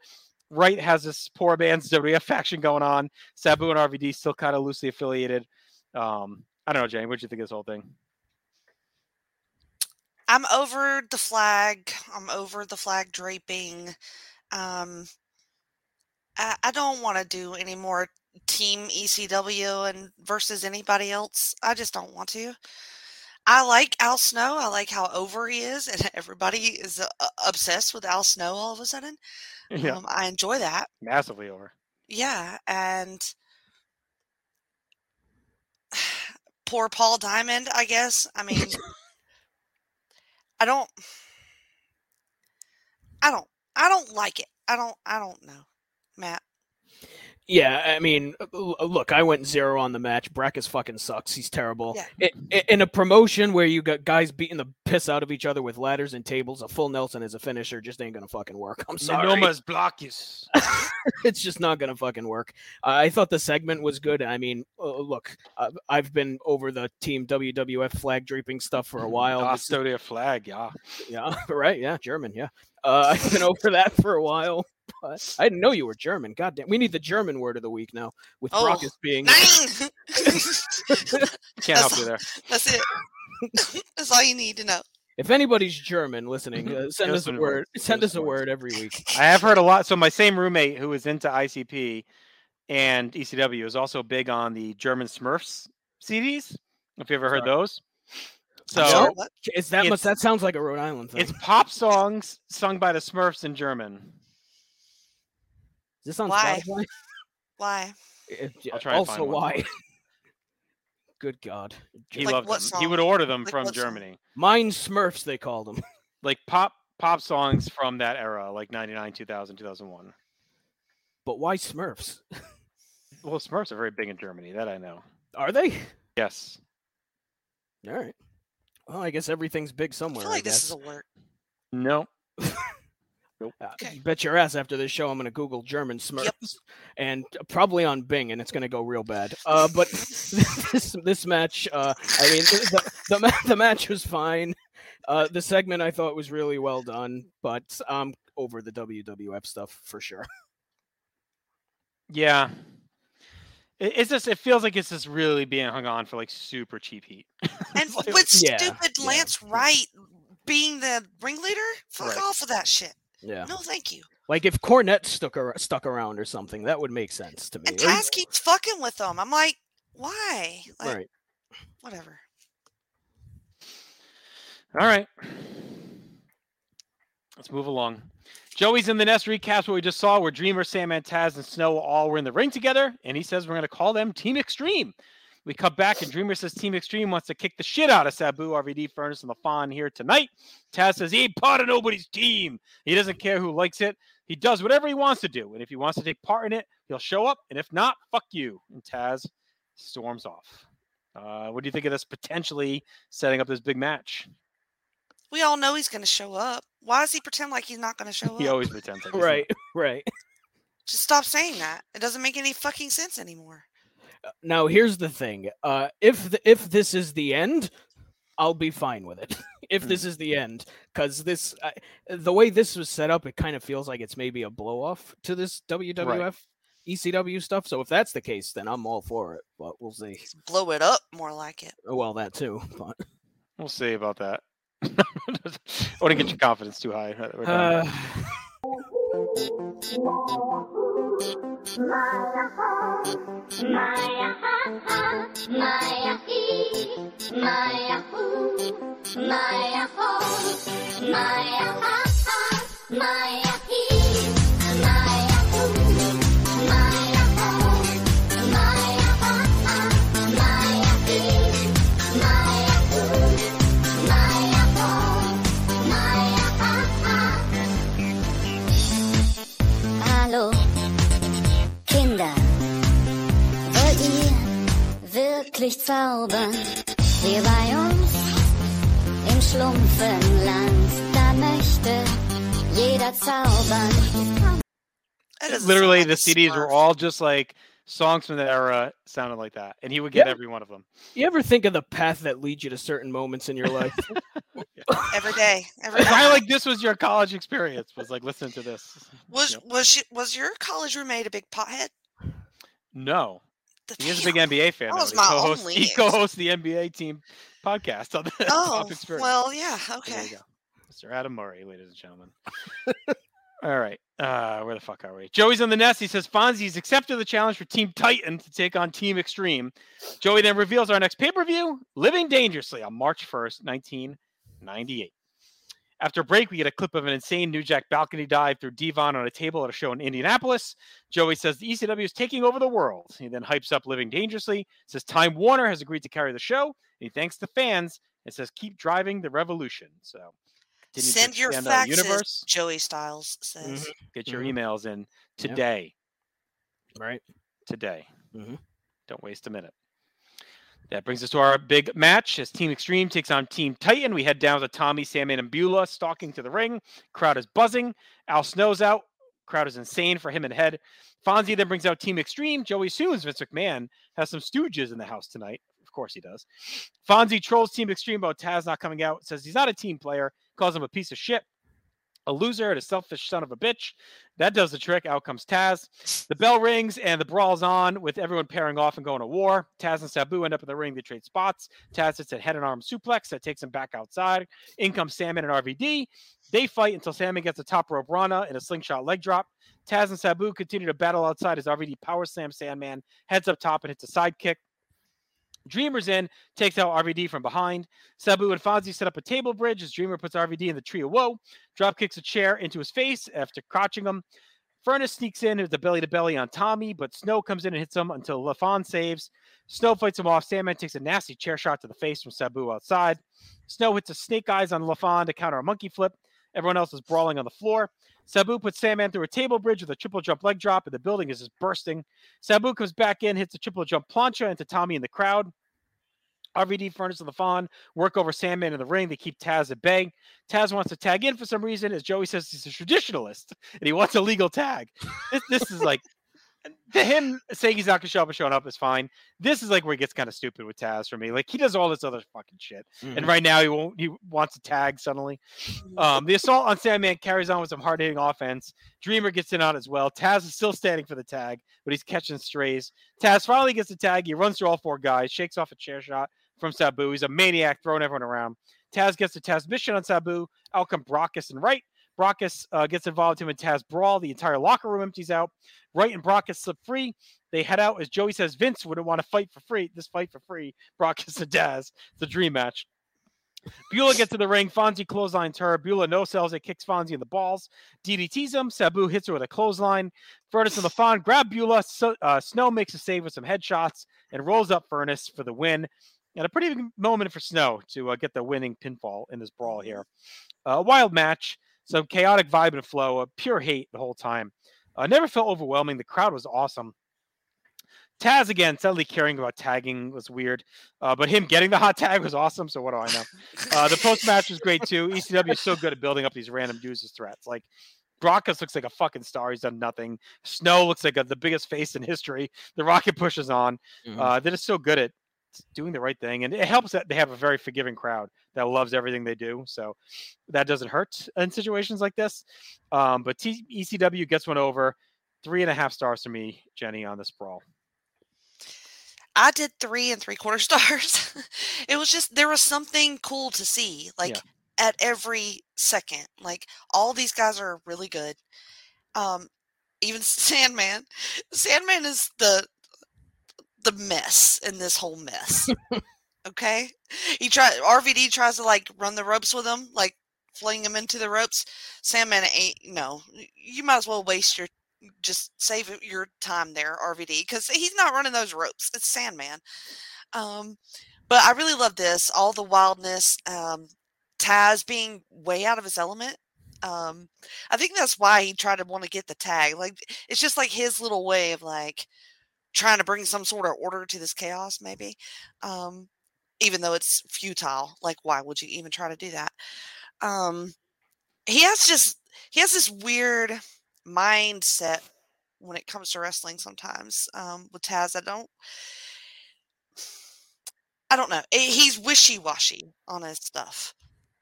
Wright has this poor man's WWF faction going on. Sabu and RVD still kind of loosely affiliated. Um, I don't know, Jane. What do you think of this whole thing? I'm over the flag. I'm over the flag draping. Um, I, I don't want to do any more team ECW and versus anybody else. I just don't want to. I like Al Snow. I like how over he is, and [LAUGHS] everybody is uh, obsessed with Al Snow all of a sudden. [LAUGHS] Yeah, Um, I enjoy that. massively over. Yeah, and [SIGHS] poor Paul Diamond, I guess. I mean, [LAUGHS] I don't, I don't, I don't like it. I don't, I don't know, Matt. Yeah, I mean, look, I went zero on the match. Brakkus fucking sucks. He's terrible. Yeah. I- I- in a promotion where you got guys beating the piss out of each other with ladders and tables, a full Nelson as a finisher just ain't gonna fucking work. [LAUGHS] I'm sorry. Noma's Blockus. [LAUGHS] it's just not gonna fucking work. Uh, I thought the segment was good. I mean, uh, look, uh, I've been over the team WWF flag draping stuff for a while. This is- Custodian flag, yeah. yeah, [LAUGHS] right. Yeah, German. Yeah, uh, I've been over that for a while. But I didn't know you were German. God damn, we need the German word of the week now. With Oh, Brakkus being Nine. [LAUGHS] [LAUGHS] Can't help you there. That's it. [LAUGHS] That's all you need to know. If anybody's German listening, uh, send us a Listen, word. Send us a word every week. I have heard a lot. So my same roommate who is into ICP and ECW is also big on the German Smurfs CDs. If you ever heard Sorry. those. So Sure. What? Is that much? That sounds like a Rhode Island thing. it's pop songs sung by the Smurfs in German. Is this on Why? Spotify? [LAUGHS] Why? Eh, it- I'll try also, find one. why? [LAUGHS] Good God. He Like loved what them. He would order them Like from what song? Germany, Mine Smurfs, they called them. [LAUGHS] like pop pop songs from that era, like 99, 2000, 2001. But why Smurfs? Well, Smurfs are very big in Germany. That I know. Are they? Yes. All right. Well, I guess everything's big I somewhere. feel I like this guess. is alert. No. Uh, Okay. Bet your ass after this show, I'm going to Google German Smurfs and probably on Bing, and it's going to go real bad. Uh, but [LAUGHS] this this match, uh, I mean, the the, ma- the match was fine. Uh, the segment I thought was really well done, but I'm over the WWF stuff for sure. [LAUGHS] Yeah. It, it's just. It feels like it's just really being hung on for like super cheap heat. [LAUGHS] And Like, with yeah, stupid yeah. Lance Wright being the ringleader, fuck Right. off with that shit. Yeah, No, thank you. like if Cornette stuck ar- stuck around or something, that would make sense to me. And Or- Taz keeps fucking with them. I'm like, why? Like, right. Whatever. All right. Let's move along. Joey's in the nest recaps what we just saw where Dreamer, Sandman, Taz, and Snow all were in the ring together, and he says we're going to call them Team Extreme. We cut back, and Dreamer says Team Extreme wants to kick the shit out of Sabu, RVD, Furnace, and LaFon here tonight. Taz says he ain't part of nobody's team. He doesn't care who likes it. He does whatever he wants to do, and if he wants to take part in it, he'll show up, and if not, fuck you. And Taz storms off. Uh, what do you think of this potentially setting up this big match? We all know he's going to show up. Why does he pretend like he's not going to show [LAUGHS] up? He always pretends like he's [LAUGHS] not. Right, right. Just stop saying that. It doesn't make any fucking sense anymore. Now here's the thing: uh, if the, if this is the end, I'll be fine with it. [LAUGHS] if hmm. this is the end, because this I the way this was set up, it kind of feels like it's maybe a blow off to this WWF ECW E stuff. So if that's the case, then I'm all for it. But we'll see. Blow it up more like it. Uh, well, that too. [LAUGHS] But We'll see about that. [LAUGHS] I want to get your confidence too high. Uh, We're done. uh, Maya ha ha, Maya he, Maya hoo, Maya ho, Maya ha ha, Maya he, wirklich zaubern? Hier bei uns im Schlumpfenland, da möchte jeder zaubern. That doesn't sound Literally, like the a CDs were all just like songs from the era, sounded like that, and he would get Yeah. every one of them. you ever think of the path that leads you to certain moments in your life? [LAUGHS] every day. Every It's kind day. of like this was your college experience. Was like listening to this. was Yep. was she, was your college roommate a big pothead? No, The he is a big. NBA fan. That was He my co-hosts, only he co-hosts the NBA team podcast on the [LAUGHS] Oh, well, yeah, okay. you go. Mr. Adam Murray, ladies and gentlemen. [LAUGHS] All right. Uh, where the fuck are we? Joey's on the nest. He says Fonzie's accepted the challenge for Team Titan to take on Team Extreme. Joey then reveals our next pay per view, Living Dangerously, on March 1st, 1998. After break, we get a clip of an insane New Jack balcony dive through Devon on a table at a show in Indianapolis. Joey says the ECW is taking over the world. He then hypes up Living Dangerously, says Time Warner has agreed to carry the show, and he thanks the fans and says keep driving the revolution. So Send your expand faxes, universe. Joey Styles says. Get your Mhm. emails in Yep. today. right. Today. Mhm. Don't waste a minute. That brings us to our big match as Team Extreme takes on Team Titan. We head down to Tommy, Sandman, and Beulah stalking to the ring. Crowd is buzzing. Al Snow's out. Crowd is insane for him and Head. Fonzie then brings out Team Extreme. Joey assumes Vince McMahon has some stooges in the house tonight. Of course he does. Fonzie trolls Team Extreme about Taz not coming out. Says he's not a team player. Calls him a piece of shit. A loser and a selfish son of a bitch. That does the trick. Out comes Taz. The bell rings and the brawl's on with everyone pairing off and going to war. Taz and Sabu end up in the ring. They trade spots. Taz hits a head and arm suplex that takes him back outside. In comes Sandman and RVD. They fight until Sandman gets a top rope Rana and a slingshot leg drop. Taz and Sabu continue to battle outside as RVD power slams Sandman, heads up top and hits a side kick. Dreamer's in, takes out RVD from behind. Sabu and Fonzie set up a table bridge as Dreamer puts RVD in the tree of woe, drop kicks a chair into his face after crotching him. Furnace sneaks in with a belly to belly on Tommy, but Snow comes in and hits him until LaFon saves. Snow fights him off. Sandman takes a nasty chair shot to the face from Sabu outside. Snow hits a snake eyes on LaFon to counter a monkey flip. Everyone else is brawling on the floor. Sabu puts Sandman through a table bridge with a triple jump leg drop, and the building is just bursting. Sabu comes back in, hits a triple jump plancha into Tommy in the crowd. RVD, Furnace, and LaFon work over Sandman in the ring. They keep Taz at bay. Taz wants to tag in for some reason, as Joey says he's a traditionalist and he wants a legal tag. This, this is like to him saying he's not gonna show up and showing up is fine. This is like where it gets kind of stupid with Taz for me. Like he does all this other fucking shit, Mhm. and right now he won't. He wants to tag suddenly. Um, the assault on Sandman carries on with some hard hitting offense. Dreamer gets in on as well. Taz is still standing for the tag, but he's catching strays. Taz finally gets the tag. He runs through all four guys, shakes off a chair shot from Sabu. He's a maniac, throwing everyone around. Taz gets the Taz mission on Sabu. Out come Brakkus and Wright. Brakkus uh, gets involved in and Taz brawl. The entire locker room empties out. Wright and Brakkus slip free. They head out as Joey says Vince wouldn't want to fight for free. This fight for free. [LAUGHS] Brakkus and Taz. It's a dream match. Beulah gets to the ring. Fonzie clotheslines her. Beulah no sells it, kicks Fonzie in the balls. DDTs him. Sabu hits her with a clothesline. Furnace and LaFon grab Beulah. So, uh, Snow makes a save with some headshots and rolls up Furnace for the win. And a pretty big moment for Snow to uh, get the winning pinfall in this brawl here. A uh, wild match. Some chaotic vibe and flow. Uh, pure hate the whole time. Uh, never felt overwhelming. The crowd was awesome. Taz again, suddenly caring about tagging was weird, uh, but him getting the hot tag was awesome. So what do I know? Uh, the post match was great too. ECW is so good at building up these random dudes as threats. Like Brakkus looks like a fucking star. He's done nothing. Snow looks like a, the biggest face in history. The Rocket pushes on. Mhm. Uh, they're just so good at doing the right thing, and it helps that they have a very forgiving crowd that loves everything they do. So that doesn't hurt in situations like this. Um, but T- ECW gets one over. Three and a half stars for me, Jenny, on this brawl. I did three and three quarter [LAUGHS] stars. it was just there was something cool to see, like at every second. Like all these guys are really good. Um, even [LAUGHS] Sandman. Sandman is the the mess in this whole mess. [LAUGHS] okay, he try RVD tries to like run the ropes with him, like fling him into the ropes. Sandman ain't no. You might as well waste your just save your time there, RVD, because he's not running those ropes. It's Sandman. Um, but I really love this. All the wildness. Um, Taz being way out of his element. Um, I think that's why he tried to want to get the tag. Like it's just like his little way of like trying to bring some sort of order to this chaos, maybe. Um, even though it's futile. Like, why would you even try to do that? Um, he has just he has this weird mindset when it comes to wrestling sometimes um, with Taz. I don't. I don't know. Eh, He's wishy washy on his stuff,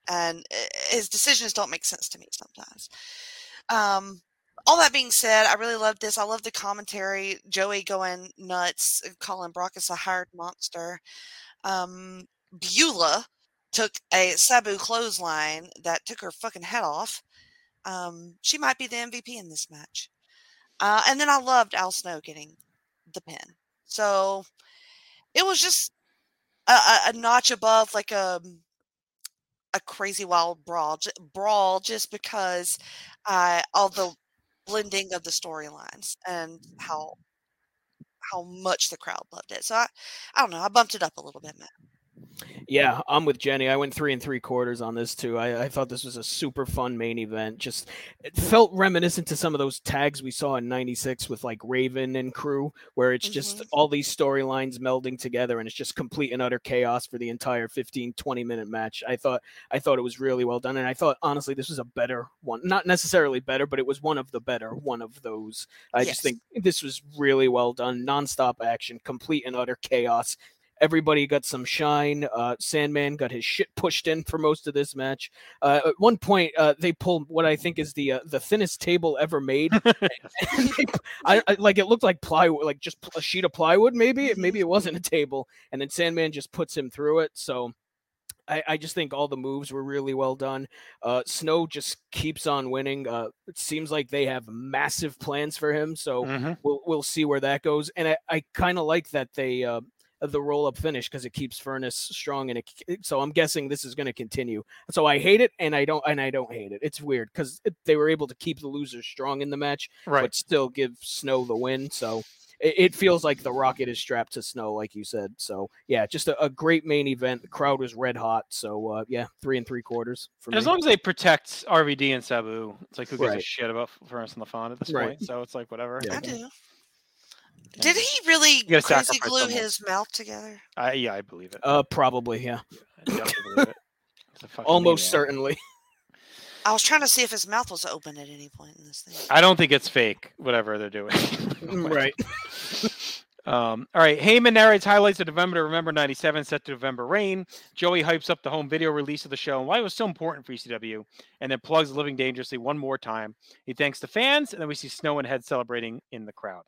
and eh, his decisions don't make sense to me sometimes. Um, all that being said, I really love this. I love the commentary. Joey going nuts, and calling Brakkus a hired monster. Um, Beulah took a Sabu clothesline that took her fucking head off. Um, she might be the MVP in this match. Uh, and then I loved Al Snow getting the pin. So it was just a, a, a notch above like a a crazy wild brawl, brawl just because uh, all the blending of the storylines and how mm. how much the crowd loved it. So I, I don't know. I bumped it up a little bit, man. Yeah, I'm with Jenny. I went three and three quarters on this too. I, I thought this was a super fun main event. Just it felt reminiscent to some of those tags we saw in '96 with like Raven and crew, where it's just mm-hmm. all these storylines melding together, and it's just complete and utter chaos for the entire 15, 20 minute match. I thought I thought it was really well done, and I thought honestly this was a better one. Not necessarily better, but it was one of the better one of those. I Yes. just think this was really well done. Nonstop action, complete and utter chaos everybody got some shine. Uh, Sandman got his shit pushed in for most of this match. Uh, at one point, uh, they pulled what I think is the uh, the thinnest table ever made. They- [LAUGHS] I, I like it looked like plywood, like just a sheet of plywood. Maybe maybe it wasn't a table, and then Sandman just puts him through it. So. I, I just think all the moves were really well done. Uh, Snow just keeps on winning. Uh, it seems like they have massive plans for him, so Mhm. we'll we'll see where that goes. And I, I kind of like that they uh, the roll up finish because it keeps Furnace strong and it, it- so I'm guessing this is going to continue. So I hate it and I don't and I don't hate it. It's weird because they were able to keep the losers strong in the match, Right. but still give Snow the win. So it, it feels like the rocket is strapped to Snow, like you said. So yeah, just a, a great main event. The crowd was red hot. So uh, yeah, three and three quarters for As me. long as they protect RVD and Sabu, it's like who gives a shit about Furnace and LaFon at this Right. point? So it's like whatever. Yeah. I do. Did he really crazy glue someone. his mouth together? I, yeah, I believe it. uh, probably yeah, I definitely believe it. It's a [LAUGHS] fucking almost maniac. certainly. I was trying to see if his mouth was open at any point in this thing. I don't think it's fake, whatever they're doing. [LAUGHS] right. [LAUGHS] Um, all right. Heyman narrates highlights of November to Remember 97 set to November Rain. Joey hypes up the home video release of the show and why it was so important for ECW, and then plugs Living Dangerously one more time. He thanks the fans, and then we see Snow and Head celebrating in the crowd.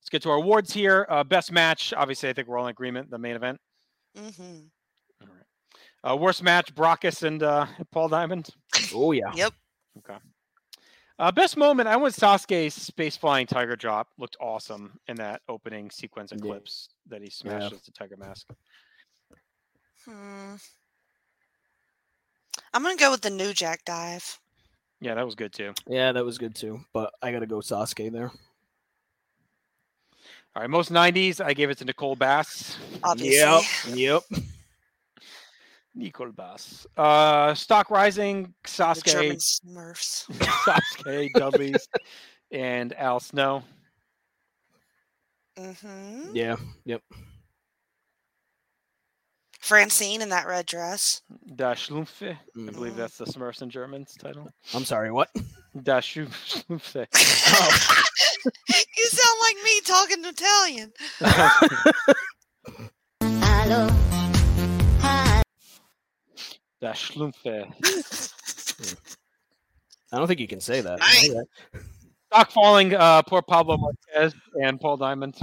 Let's get to our awards here. Uh, best match, obviously, I think we're all in agreement. The main event. hmm Uh, worst match, Brakkus and uh, [LAUGHS] Paul Diamond. Oh yeah. Yep. Okay. Uh, best moment, I went Sasuke's space flying tiger drop. Looked awesome in that opening sequence of Yeah. clips that he smashes the tiger mask. Hmm. I'm gonna go with the New Jack dive. Yeah, that was good too. Yeah, that was good too. But I got to go Sasuke there. All right, most 90s, I gave it to Nicole Bass. Obviously. Yep. [LAUGHS] Nicole Bass. Uh, Stock Rising, The German Smurfs. [LAUGHS] Sasuke, Dudley's, and Al Snow. hmm Yeah. Yep. Francine in that red dress. Das Schlumpfe. I believe that's the Smurfs in German's title. I'm sorry. What? [LAUGHS] Das Schlumpfe. [LAUGHS] you sound like me talking Italian. [LAUGHS] Hallo, hallo. Das Schlumpfe. I don't think you can say that. Nice. Stock falling, uh, poor Pablo Marquez and Paul Diamond.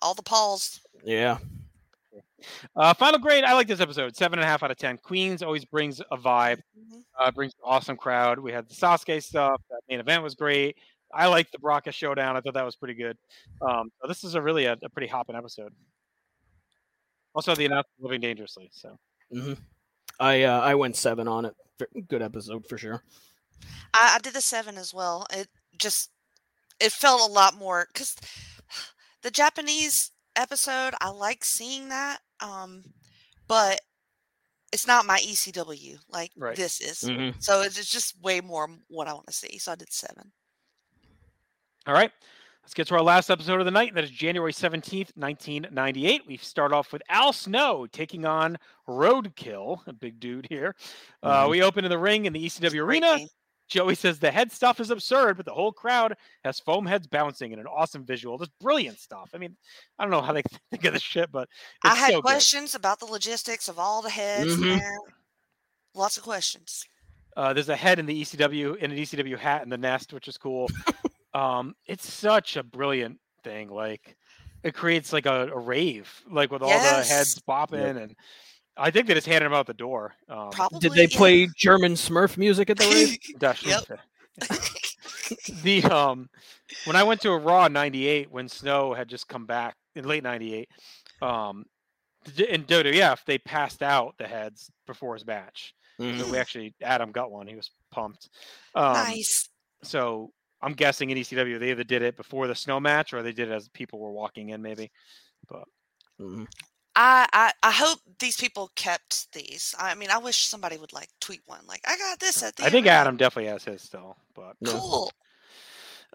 All the Pauls. Yeah. Uh, final grade. I like this episode. Seven and a half out of ten. Queens always brings a vibe. Mhm. Uh, brings an awesome crowd. We had the Sasuke stuff. That main event was great. I liked the Braca showdown. I thought that was pretty good. Um, so this is a really a, a pretty hopping episode. Also, the announcement of living dangerously. So hmm I uh, I went seven on it. Good episode for sure. I, I did the seven as well. It just it felt a lot more because [SIGHS] the Japanese episode I like seeing that, um, but it's not my ECW like Right. this is. Mhm. So it's just way more what I want to see. So I did seven. All right. Let's get to our last episode of the night. That is January 17th, 1998. We start off with Al Snow taking on Roadkill, a big dude here. Uh, Mhm. we open in the ring in the ECW arena. game. Joey says the head stuff is absurd, but the whole crowd has foam heads bouncing and an awesome visual. Just brilliant stuff. I mean, I don't know how they [LAUGHS] think of this shit, but I had so good. questions about the logistics of all the heads Mhm. there. Lots of questions. Uh, there's a head in the ECW in an ECW hat in the nest, which is cool. um, it's such a brilliant thing. Like it creates like a, a rave, like with all the heads Yes. bopping, and I think they just handed him out the door. Um, Probably. Did they yeah. play German Smurf music at the rave? [LAUGHS] [LAUGHS] Dash Yep. [LAUGHS] the um when I went to a Raw in '98 when Snow had just come back in late '98, um, d- in WWF they passed out the heads before his match. So Mhm. we actually Adam got one. He was pumped. Um, nice. So I'm guessing in ECW they either did it before the Snow match or they did it as people were walking in, maybe. But Mhm. I, I I hope these people kept these. I mean, I wish somebody would like tweet one. Like, I got this at the. I think arena." Adam definitely has his still. But Yeah. Cool.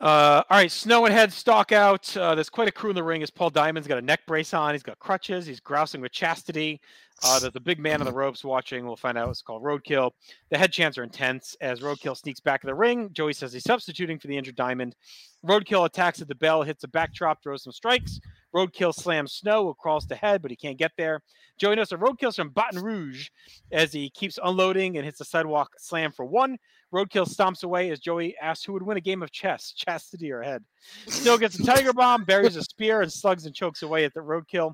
Uh, all right, Snow and Head stalk out. Uh, there's quite a crew in the ring. As Paul Diamond's got a neck brace on, he's got crutches. He's grousing with Chastity. Uh, there's a big man on the [LAUGHS] ropes watching. We'll find out it's called Roadkill. The head chants are intense as Roadkill sneaks back in the ring. Joey says he's substituting for the injured Diamond. Roadkill attacks at the bell, hits a backdrop, throws some strikes. Roadkill slams Snow, crawls to head, but he can't get there. Joey knows that Roadkill's from Baton Rouge as he keeps unloading and hits the sidewalk slam for one. Roadkill stomps away as Joey asks who would win a game of chess, [LAUGHS] Chastity or Head. Still gets a Tiger Bomb, buries a spear, and slugs and chokes away at the Roadkill.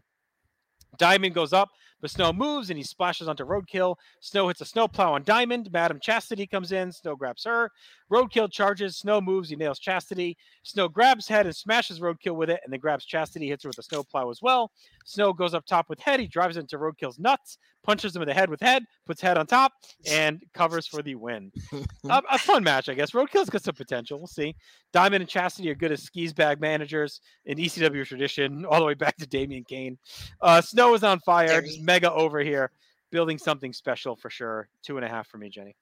Diamond goes up, but Snow moves and he splashes onto Roadkill. Snow hits a snowplow on Diamond. Madam Chastity comes in. Snow grabs her. Roadkill charges. Snow moves. He nails Chastity. Snow grabs Head and smashes Roadkill with it, and then grabs Chastity, hits her with a snowplow as well. Snow goes up top with Head. He drives into Roadkill's nuts, punches him in the head with Head, puts Head on top, and covers for the win. [LAUGHS] a, a fun match, I guess. Roadkill's got some potential. We'll see. Diamond and Chastity are good as skis bag managers in ECW tradition, [LAUGHS] all the way back to Damien Kane. Uh, Snow is on fire, just mega over here, building something special for sure. Two and a half for me, Jenny.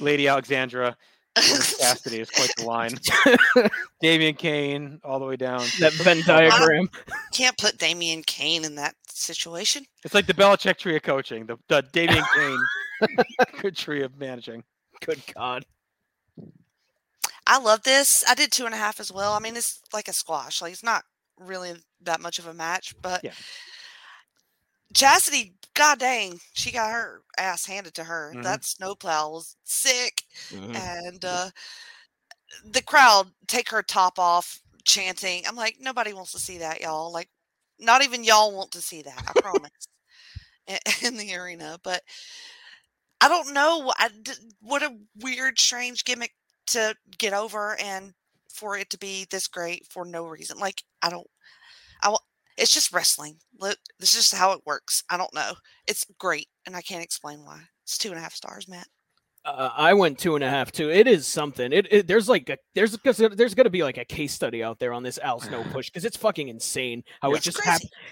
Lady Alexandra. [LAUGHS] Chastity is quite the line. [LAUGHS] Damien Kane all the way down. That Venn diagram. Can't put Damien Kane in that situation. It's like the Belichick tree of coaching, the, the Damien [LAUGHS] Kane good tree of managing. Good God. I love this. I did two and a half as well. I mean, it's like a squash. Like it's not really that much of a match, but Yeah. Chastity, god dang, she got her ass handed to her. Mhm. That snowplow was sick, Mhm. and uh, the crowd take her top off, chanting. I'm like, nobody wants to see that, y'all. Like, not even y'all want to see that. I promise. [LAUGHS] in, the arena, but I don't know. I what a weird, strange gimmick to get over, and for it to be this great for no reason. Like, I don't. I. It's just wrestling. Look, this is just how it works. I don't know. It's great, and I can't explain why. It's two and a half stars, Matt. Uh, I went two and a half too. It is something. It, it there's like a there's because there's gonna be like a case study out there on this Al Snow [LAUGHS] push because it's fucking insane how it just.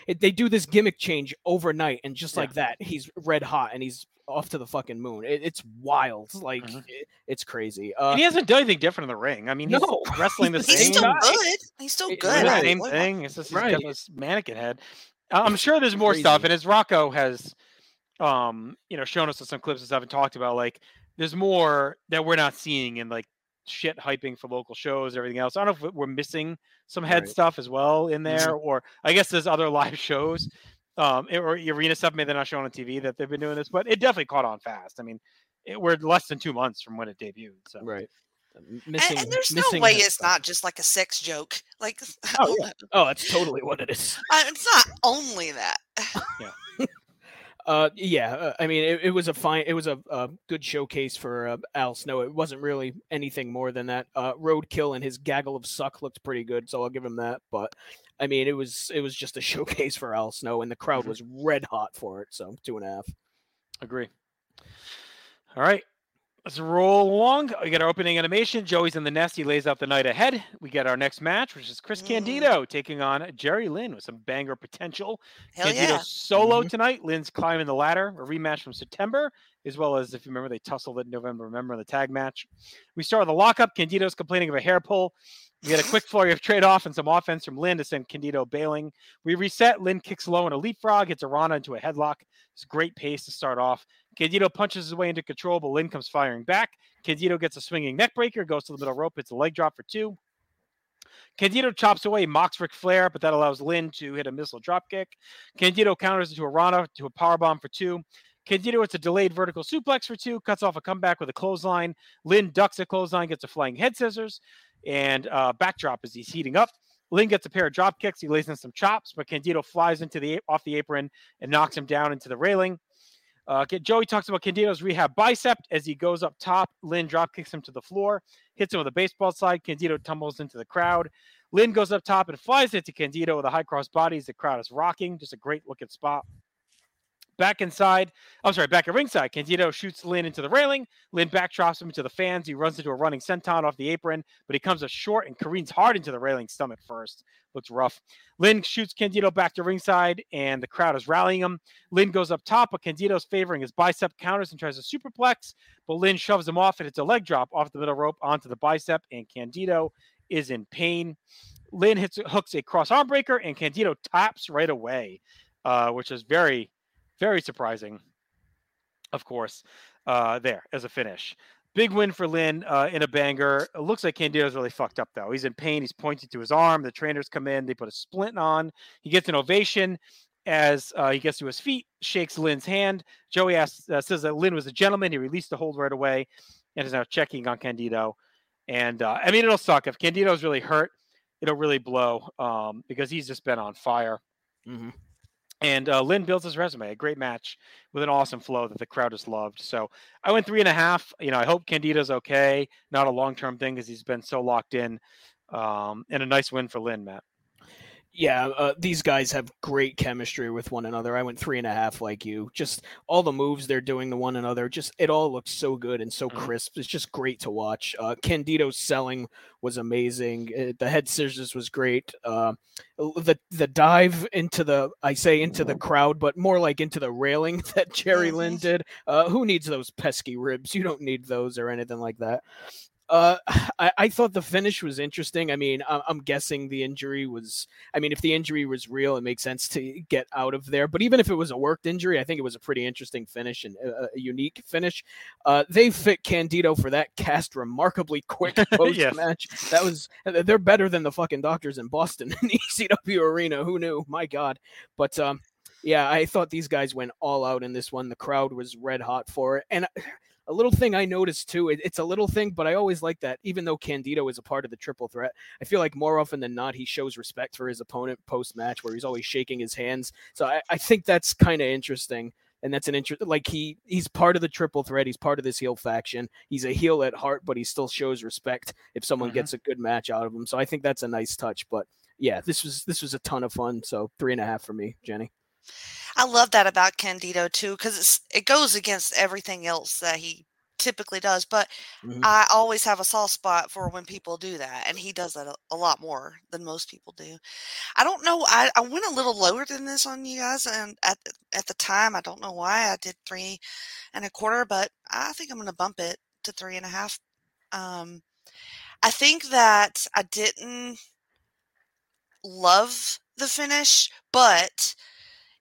It, they do this gimmick change overnight, and just Yeah. like that, he's red hot and he's off to the fucking moon. It, it's wild. Like Mhm. it- it's crazy. Uh, and he hasn't done anything different in the ring. I mean, he's No. [LAUGHS] wrestling the He's He's same, still guy. good. He's still good. doing the same What- thing. It's just he's Right. got this mannequin head. I- I'm sure there's more stuff, and as Rocco has, um, you know, shown us some clips and stuff and talked about, like there's more that we're not seeing in like shit hyping for local shows, and everything else. I don't know if we're missing some head Right. stuff as well in Mhm. there, or I guess there's other [LAUGHS] live shows, um, or arena stuff maybe they're not showing on TV that they've been doing this, but it definitely caught on fast. I mean, it, we're less than two months from when it debuted, so right. M- And, and there's no way it's stuff. not just like a sex joke. Like, [LAUGHS] Oh, yeah. Oh, that's totally what it is. I- it's not only that. Uh, yeah, uh, I mean, it, it was a fine, it was a, a good showcase for uh, Al Snow. It wasn't really anything more than that. Uh, Roadkill and his gaggle of suck looked pretty good, so I'll give him that. But I mean, it was it was just a [LAUGHS] showcase for Al Snow, and the crowd Mhm. was red hot for it. So two and a half. Agree. All right. Let's roll along. We get our opening animation. Joey's in the nest. He lays out the night ahead. We get our next match, which is Chris Mm. Candido taking on Jerry Lynn with some banger potential. Hell Candido yeah. solo Mhm. tonight. Lynn's climbing the ladder. A rematch from September, as well as if you remember, they tussled in November. Remember the tag match. We start with a lockup. Candido's complaining of a hair pull. We get a quick flurry of trade off and some offense from Lynn to send Candido bailing. We reset. Lynn kicks low in a leapfrog, hits Arana into a headlock. It's great pace to start off. Candido punches his way into control, but Lynn comes firing back. Candido gets a swinging neck breaker, goes to the middle rope, hits a leg drop for two. Candido chops away, mocks Ric Flair, but that allows Lynn to hit a missile dropkick. Candido counters into a Rana to a powerbomb for two. Candido hits a delayed vertical suplex for two, cuts off a comeback with a clothesline. Lynn ducks a clothesline, gets a flying head scissors, and uh, backdrop as he's heating up. Lynn gets a pair of drop kicks. He lays in some chops, but Candido flies into the off the apron and knocks him down into the railing. Uh, Joey talks about Candido's rehab bicep as he goes up top. Lynn drop kicks him to the floor, hits him with a baseball slide. Candido tumbles into the crowd. Lynn goes up top and flies into Candido with a high cross body as the crowd is rocking. Just a great looking spot. Back inside, I'm sorry, back at ringside, Candido shoots Lynn into the railing. Lynn backdrops him into the fans. He runs into a running senton off the apron, but he comes up short and careens hard into the railing stomach first. Looks rough. Lynn shoots Candido back to ringside, and the crowd is rallying him. Lynn goes up top, but Candido's favoring his bicep counters and tries a superplex, but Lynn shoves him off, and it's a leg drop off the middle rope onto the bicep, and Candido is in pain. Lynn hits hooks a cross arm breaker, and Candido taps right away, uh, which is very, very surprising. Of course, uh, there as a finish. Big win for Lynn uh, in a banger. It looks like Candido's really fucked up though. He's in pain. He's pointing to his arm. The trainers come in. They put a splint on. He gets an ovation as uh, he gets to his feet. Shakes Lynn's hand. Joey asks, uh, says that Lynn was a gentleman. He released the hold right away, and is now checking on Candido. And uh, I mean, it'll suck if Candido's really hurt. It'll really blow um, because he's just been on fire. Mhm. And uh, Lynn builds his resume, a great match with an awesome flow that the crowd just loved. So I went three and a half. You know, I hope Candido's okay, not a long term thing because he's been so locked in. Um, and a nice win for Lynn, Matt. Yeah, uh, these guys have great chemistry with one another. I went three and a half like you. Just all the moves they're doing to one another, just it all looks so good and so Mhm. crisp. It's just great to watch. Uh, Candido's selling was amazing. Uh, the head scissors was great. Uh, the the dive into the I say into the crowd, but more like into the railing [LAUGHS] that Jerry Lynn did. Uh, who needs those pesky ribs? You don't need those or anything like that. Uh, [LAUGHS] I, I thought the finish was interesting. I mean, I- I'm guessing the injury was. I mean, if the injury was real, it makes sense to get out of there. But even if it was a worked injury, I think it was a pretty interesting finish and a, a unique finish. Uh, they fit Candido for that cast remarkably [LAUGHS] quick [LAUGHS] post match. That was. They're better than the fucking doctors in Boston in the ECW arena. Who knew? My God. But um, yeah, I thought these guys went all out in this one. The crowd was red hot for it, and a little thing I noticed too. It, it's a little thing, but I always like that. Even though Candido is a part of the triple threat, I feel like more often than not he shows respect for his opponent post match, where he's always shaking his hands. So I, I think that's kind of interesting. And that's an interest. Like he he's part of the triple threat. He's part of this heel faction. He's a heel at heart, but he still shows respect if someone Mhm. gets a good match out of him. So I think that's a nice touch. But yeah, this was this was a ton of fun. So three and a half for me, Jenny. I love that about Candido too, because it goes against everything else that he typically does. But Mhm. I always have a soft spot for when people do that, and he does that a, a lot more than most people do. I don't know. I, I went a little lower than this on you guys, and at the- at the time, I don't know why I did three and a quarter, but I think I'm going to bump it to three and a half. Um, I think that I didn't love the finish, but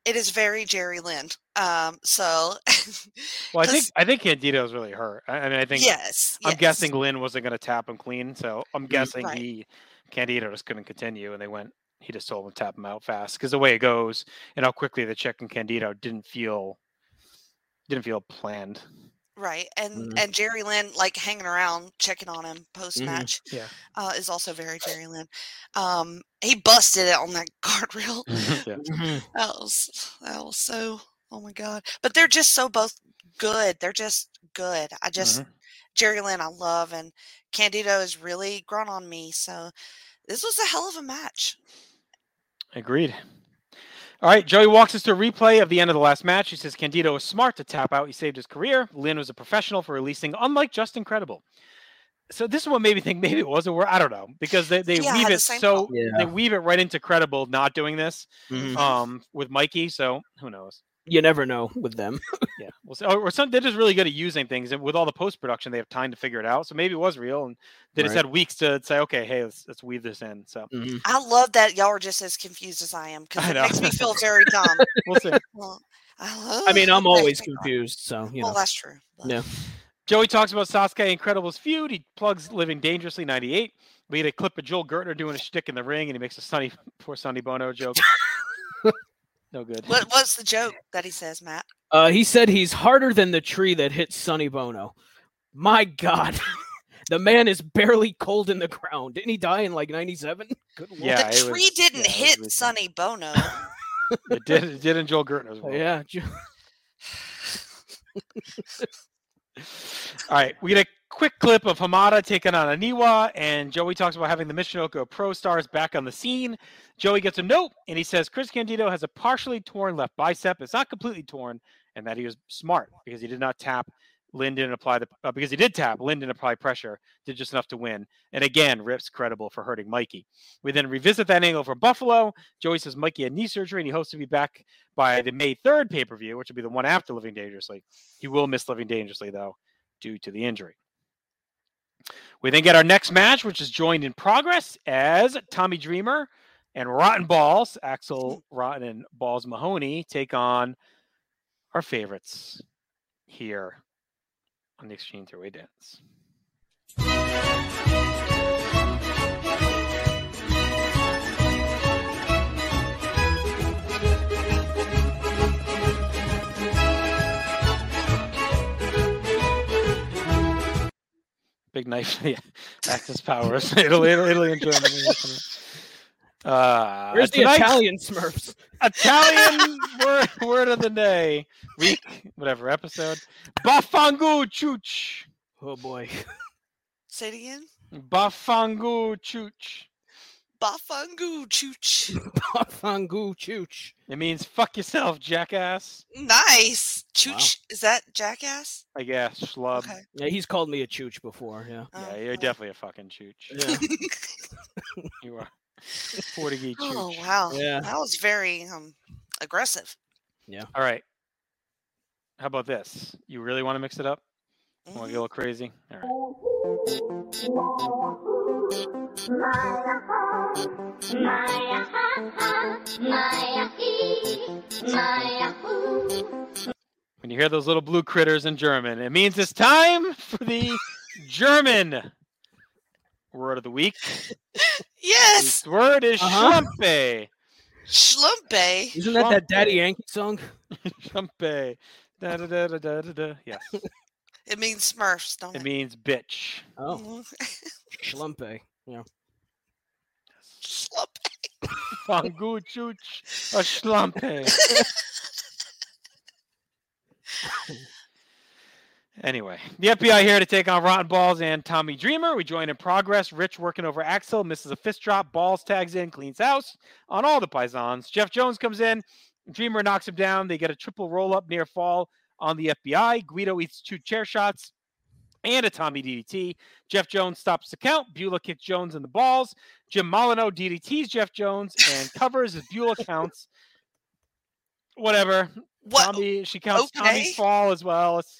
it is very Jerry Lynn. Um, so [LAUGHS] Well, I think I think Candido's really hurt. I, I mean, I think yes, I'm yes. guessing Lynn wasn't going to tap him clean, so I'm guessing Right. he Candido just couldn't continue, and they went. He just told him to tap him out fast because the way it goes and how quickly the check and Candido didn't feel didn't feel planned. Right, and Mhm. and Jerry Lynn like hanging around checking on him post match Yeah. uh, is also very Jerry Lynn. Um, he busted it on that [LAUGHS] guardrail. [LAUGHS] yeah. [LAUGHS] That was that was so oh my god! But they're just so both good. They're just good. I just Mhm. Jerry Lynn I love, and Candido has really grown on me. So this was a hell of a match. Agreed. All right, Joey walks us through a replay of the end of the last match. He says Candido was smart to tap out. He saved his career. Lynn was a professional for releasing, unlike Justin Credible. So this is what made me think maybe it wasn't where I don't know because they, they Yeah, weave had the it so. Yeah. they weave it right into credible not doing this Mhm. um with Mikey. So who knows? You never know with them. [LAUGHS] Yeah, we'll see. Or, or some they're just really good at using things, and with all the post production, they have time to figure it out. So maybe it was real, and they just Right. had weeks to say, okay, hey, let's let's weave this in. So Mhm. I love that y'all are just as confused as I am because I it makes me feel very [LAUGHS] dumb. we'll see. well, I, I mean, I'm always confused. So you Well, know. that's true. but- Yeah. Joey talks about Sasuke Incredibles feud. He plugs Living Dangerously 98. We get a clip of Joel Gertner doing a shtick in the ring, and he makes a Sunny [LAUGHS] poor Sonny Bono joke. No good. What what's the joke that he says, Matt? Uh, he said he's harder than the tree that hit Sonny Bono. My God. [LAUGHS] the man is barely cold in the ground. Didn't he die in like 97? Good lord. Yeah, the tree was- didn't yeah, hit recent. Sonny [LAUGHS] Bono. It did. It did in Joel Gertner's world. Yeah. [LAUGHS] All right, we get a quick clip of Hamada taking on Aniwa, and Joey talks about having the Michinoku Pro Stars back on the scene. Joey gets a note, and he says Chris Candido has a partially torn left bicep. It's not completely torn, and that he was smart because he did not tap. Lynn didn't apply the uh, because he did tap. Lynn didn't apply pressure, did just enough to win. And again, Rip's credible for hurting Mikey. We then revisit that angle for Buffalo. Joey says Mikey had knee surgery, and he hopes to be back by the May third pay per view, which will be the one after Living Dangerously. He will miss Living Dangerously though due to the injury. We then get our next match, which is joined in progress as Tommy Dreamer and Rotten Balls, Axl Rotten and Balls Mahoney, take on our favorites here on the Extreme Three Way Dance. Big knife, [LAUGHS] yeah. Axis powers. Italy, [LAUGHS] Italy, Italy, and Germany. Uh, Where's the Italian Smurfs? Italian [LAUGHS] word, word of the day, week, whatever episode. Bafangu chuch. Oh boy. Say it again. Bafangu chuch. Bafangu chooch. [LAUGHS] Bafangu chooch. It means fuck yourself, jackass. Nice. Chooch. Is that jackass? I guess schlub. Okay. Yeah, he's called me a chooch before. Yeah. Oh, Yeah, you're well. definitely a fucking chooch. Yeah. [LAUGHS] [LAUGHS] You are. Portuguese chooch. Oh wow. Yeah. That was very um aggressive. Yeah. All right. How about this? You really want to mix it up? Want to get a little crazy? All right. When you hear those little blue critters in German, it means it's time for the German word of the week. [LAUGHS] Yes. The word is Uh-huh. schlampe. Schlumpe. Isn't that that Daddy Schlampe. Yankee song? [LAUGHS] Schlampe. Da, da, da, da, da, da, da. Yes. [LAUGHS] It means Smurfs, don't It it? means bitch. Oh, Mhm. [LAUGHS] Schlumpe. Yeah. Schlumpe. Fangu chuch a schlampe. [LAUGHS] Anyway, the FBI here to take on Rotten Balls and Tommy Dreamer. We join in progress. Rich working over Axl, misses a fist drop. Balls tags in, cleans house on all the Pisons. Jeff Jones comes in. Dreamer knocks him down. They get a triple roll up near fall on the FBI. Guido eats two chair shots and a Tommy DDT. Jeff Jones stops the count. Beulah kicks Jones in the balls. Jim Molineaux DDTs Jeff Jones and [LAUGHS] covers as Beulah counts. Whatever. What? Tommy, she counts okay. Tommy's fall as well. It's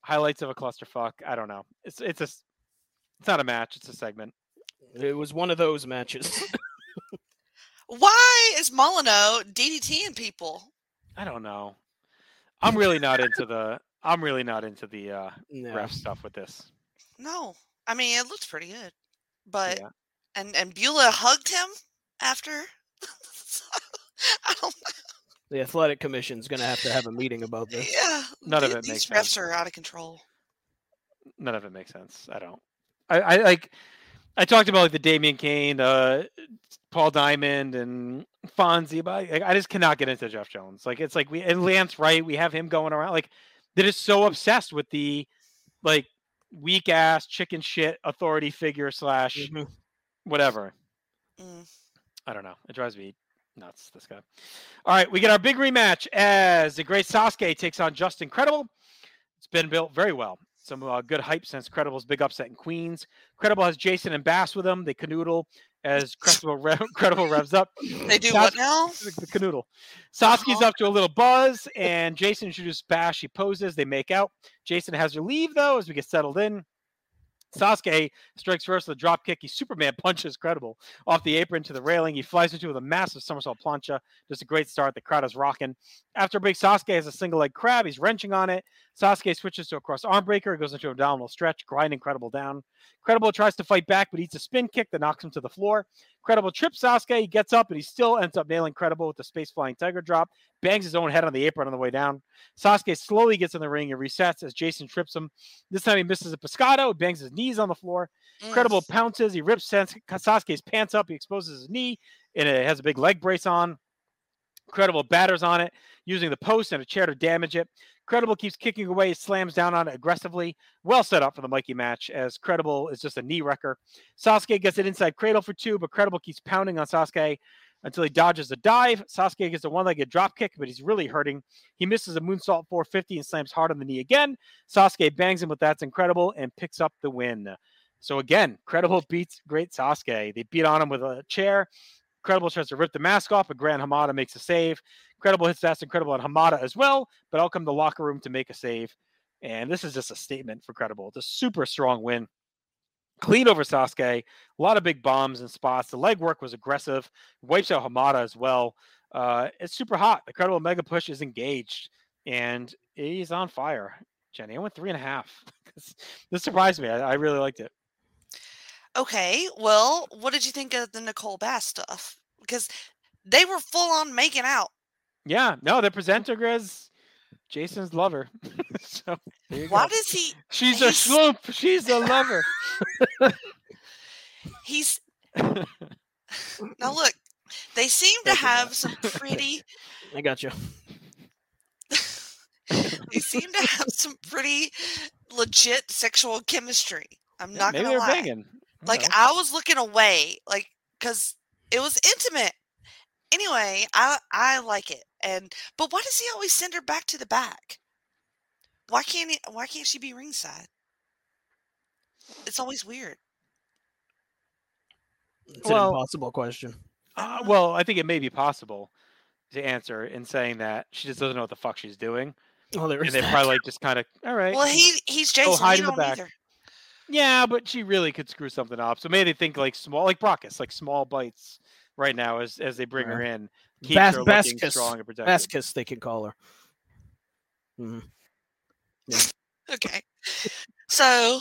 highlights of a clusterfuck. I don't know. It's it's a s- it's not a match. It's a segment. It was one of those matches. [LAUGHS] Why is Molineaux DDTing people? I don't know. I'm really [LAUGHS] not into the. I'm really not into the uh, no. ref stuff with this. No. I mean, it looked pretty good. But Yeah. and and Beulah hugged him after. [LAUGHS] I don't The athletic commission's gonna have to have a meeting about this. Yeah. None of th- it These makes refs sense. are out of control. None of it makes sense. I don't. I, I like. I talked about like the Damien Kane, uh, Paul Diamond, and Fonzie, but I, I just cannot get into Jeff Jones. Like it's like we and Lance Wright, we have him going around. Like they're just so obsessed with the like weak ass chicken shit authority figure slash Mhm. whatever. Mm. I don't know. It drives me nuts. This guy. All right, we get our big rematch as the great Sasuke takes on Justin Incredible. It's been built very well. Some uh, good hype since Credible's big upset in Queens. Credible has Jason and Bass with him. They canoodle as [LAUGHS] Credible, rev- Credible revs up. They do Sas- what now? the, the canoodle. Sasuke's up to a little buzz, and Jason introduces Bass. She poses. They make out. Jason has her leave though as we get settled in. Sasuke strikes first with a drop kick. He Superman punches Credible off the apron to the railing. He flies into it with a massive somersault plancha. Just a great start. The crowd is rocking. After a big Sasuke has a single leg crab. He's wrenching on it. Sasuke switches to a cross arm breaker. He goes into abdominal stretch, grinding Credible down. Credible tries to fight back, but eats a spin kick that knocks him to the floor. Credible trips Sasuke. He gets up, and he still ends up nailing Credible with the space flying tiger drop. Bangs his own head on the apron on the way down. Sasuke slowly gets in the ring and resets as Jason trips him. This time he misses a pescado, bangs his knees on the floor. Mm. Credible pounces. He rips Sasuke's pants up. He exposes his knee, and it has a big leg brace on. Credible batters on it, using the post and a chair to damage it. Credible keeps kicking away, slams down on it aggressively. Well set up for the Mikey match, as Credible is just a knee wrecker. Sasuke gets an inside cradle for two, but Credible keeps pounding on Sasuke until he dodges a dive. Sasuke gets a one-legged drop kick, but he's really hurting. He misses a moonsault 450 and slams hard on the knee again. Sasuke bangs him with that's incredible and picks up the win. So again, Credible beats Great Sasuke. They beat on him with a chair. Credible tries to rip the mask off, but Gran Hamada makes a save. Credible hits That's Incredible on Hamada as well, but out come the locker room to make a save. And this is just a statement for Credible. It's a super strong win. Clean over Sasuke. A lot of big bombs and spots. The leg work was aggressive. Wipes out Hamada as well. Uh, it's super hot. The Credible Mega Push is engaged, and he's on fire. Jenny, I went three and a half. [LAUGHS] this, this surprised me. I, I really liked it. Okay, well, what did you think of the Nicole Bass stuff? Because they were full on making out. Yeah, no, the presenter is Jason's lover. [LAUGHS] so Why go. does he? She's a sloop. She's a lover. [LAUGHS] He's [LAUGHS] now look. They seem to have some pretty. I got you. they seem to have some pretty legit sexual chemistry. I'm Yeah, not maybe gonna they're lie. banging. Like. I was looking away, like because it was intimate. Anyway, I I like it, and but why does he always send her back to the back? Why can't he? Why can't she be ringside? It's always weird. It's Well- an impossible question. Uh, well, I think it may be possible to answer in saying that she just doesn't know what the fuck she's doing, Oh, there and they probably like just kind of all right. Well, he he's Jason. hide he in the don't back. either. Yeah, but she really could screw something up. So maybe they think like small, like Brakkus, like small bites right now as as they bring her in, keeps Bas- her looking Bascus. strong and protected. Bascus, they can call her. Mhm. Okay. So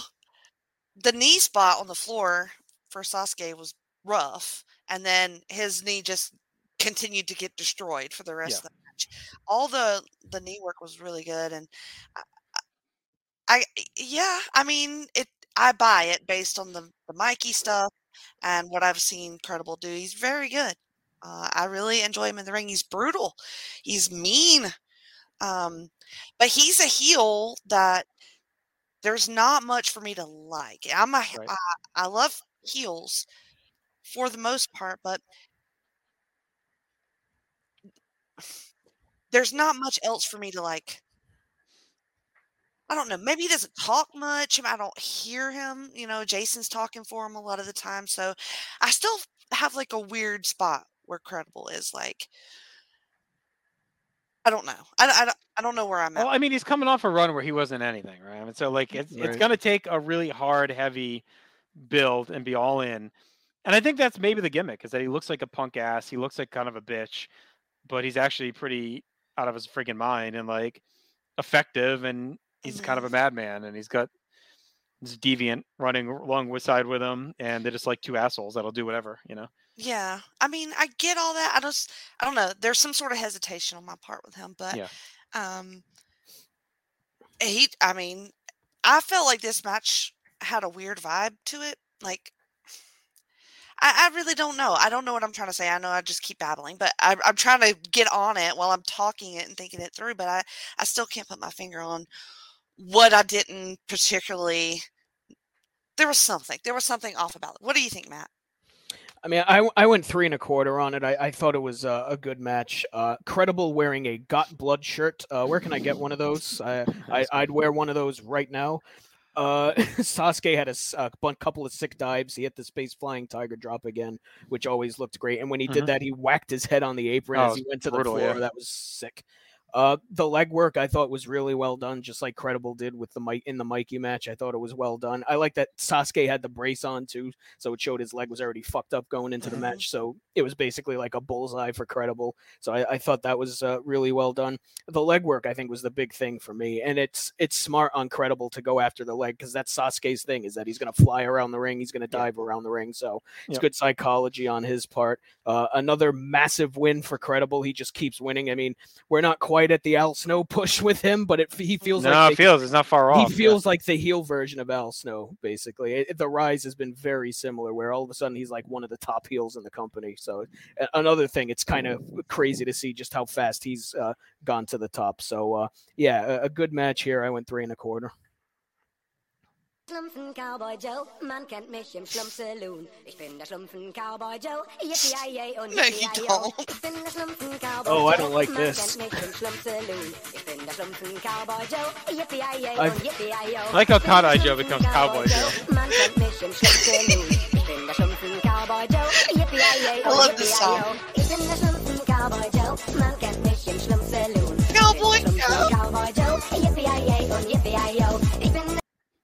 the knee spot on the floor for Sasuke was rough, and then his knee just continued to get destroyed for the rest Yeah. of the match. All the the knee work was really good, and I, I yeah, I mean it. I buy it based on the the Mikey stuff and what I've seen Credible do. He's very good. Uh, I really enjoy him in the ring. He's brutal. He's mean. Um, but he's a heel that there's not much for me to like. I'm a Right. I, I love heels for the most part, but [SIGHS] there's not much else for me to like. I don't know. Maybe he doesn't talk much. I don't hear him. You know, Jason's talking for him a lot of the time. So I still have like a weird spot where credible is. Like, I don't know. I, I, don't- I don't know where I'm at. Well, I mean, he's coming off a run where he wasn't anything, right? I mean, so like it's it's gonna take a really hard, heavy build and be all in. And I think that's maybe the gimmick is that he looks like a punk ass. He looks like kind of a bitch, but he's actually pretty out of his freaking mind and like effective. And he's kind of a madman. And he's got this deviant running along with side with him, and they're just like two assholes that'll do whatever, you know. Yeah, I mean, I get all that. I just, I don't know. There's some sort of hesitation on my part with him, but Yeah. um, he, I mean, I felt like this match had a weird vibe to it. Like, I, I really don't know. I don't know what I'm trying to say. I know I just keep babbling, but I, I'm trying to get on it while I'm talking it and thinking it through. But I, I still can't put my finger on what I didn't particularly. There was something. There was something off about it. What do you think, Matt? I mean, I, I went three and a quarter on it. I, I thought it was uh, a good match. Uh, credible wearing a Got Blood shirt. Uh, where can I get one of those? I, [LAUGHS] I I'd wear one of those right now. Uh, [LAUGHS] Sasuke had a, bun- couple of sick dives. He hit the space flying tiger drop again, which always looked great. And when he did that, he whacked his head on the apron Oh, as he went to the floor. yeah. That was sick. Uh, the leg work I thought was really well done, just like Credible did with the Mike in the Mikey match. I thought it was well done. I like that Sasuke had the brace on too, so it showed his leg was already fucked up going into the Mhm. match. So it was basically like a bullseye for Credible. So I, I thought that was uh, really well done. The leg work I think was the big thing for me, and it's it's smart on Credible to go after the leg because that's Sasuke's thing is that he's gonna fly around the ring, he's gonna dive around the ring. So it's Yep. good psychology on his part. Uh, another massive win for Credible. He just keeps winning. I mean, we're not quite at the Al Snow push [LAUGHS] with him, but it, he feels no, like it they- feels it's not far he off. yeah. feels like the heel version of Al Snow, basically. It- the rise has been very similar, where all of a sudden he's like one of the top heels in the company. So another thing, it's kind of crazy to see just how fast he's uh, gone to the top. So uh, yeah, a, a good match here. I went three and a quarter. Schlumpfen Cowboy Joe, man kennt mich im Schlumpf Saloon. Ich bin der Schlumpfen Cowboy Joe, yippie und No, you yippie don't. Oh. Ich bin der Schlumpfen Cowboy Oh, I don't like man this. kennt mich im Schlumpf Saloon. Ich bin der Schlumpfen Cowboy Joe, yippie I've- und yippie I oh. like how Cowboy Joe becomes Cowboy Joe. Man kennt mich im Schlumpf Saloon. Ich bin der Schlumpfen Cowboy Joe, yippie I und love this song. yippie Ich bin der Schlumpfen Cowboy Joe, man kennt mich im Schlumpf Saloon. Cowboy Ich bin der Schlumpfen Joe. Cowboy Joe, yippie und yippie Ich bin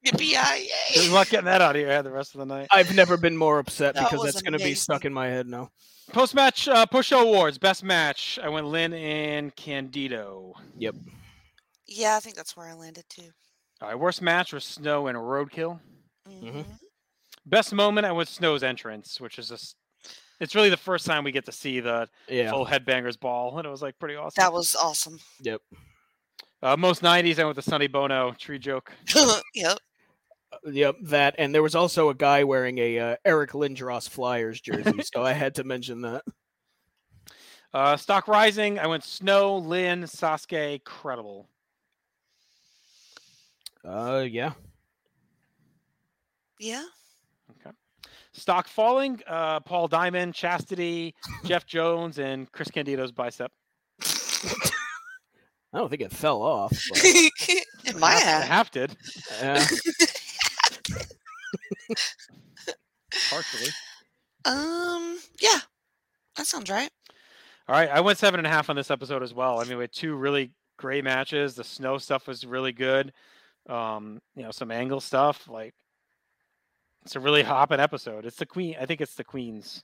[LAUGHS] Good Yippee-yi-yay. luck getting that out of your head the rest of the night. I've never been more upset That because was that's going to be stuck in my head now. Post match uh, push awards best match. I went Lynn and Candido. Yep. Yeah, I think that's where I landed too. All right, worst match was Snow and Roadkill. Mhm. Best moment I went Snow's entrance, which is just it's really the first time we get to see the Yeah. full headbangers ball, and it was like pretty awesome. That was awesome. Yep. uh, most '90s. I went with the Sonny Bono tree joke. [LAUGHS] yep. Yep, that and there was also a guy wearing a uh, Eric Lindros Flyers jersey, so I had to mention that. [LAUGHS] Uh, stock rising. I went Snow, Lynn, Sasuke, credible. Uh, yeah. Yeah. Okay. Stock falling. Uh, Paul Diamond, Chastity, Jeff Jones, and Chris Candido's bicep. [LAUGHS] I don't think it fell off. But, [LAUGHS] it might Half, have. half did yeah. Partially. Um. Yeah. That sounds right. All right, I went seven and a half on this episode as well. I mean, we had two really great matches. The snow stuff was really good. Um, you know, some angle stuff. Like, it's a really hopping episode. It's the queen. I think it's the queens.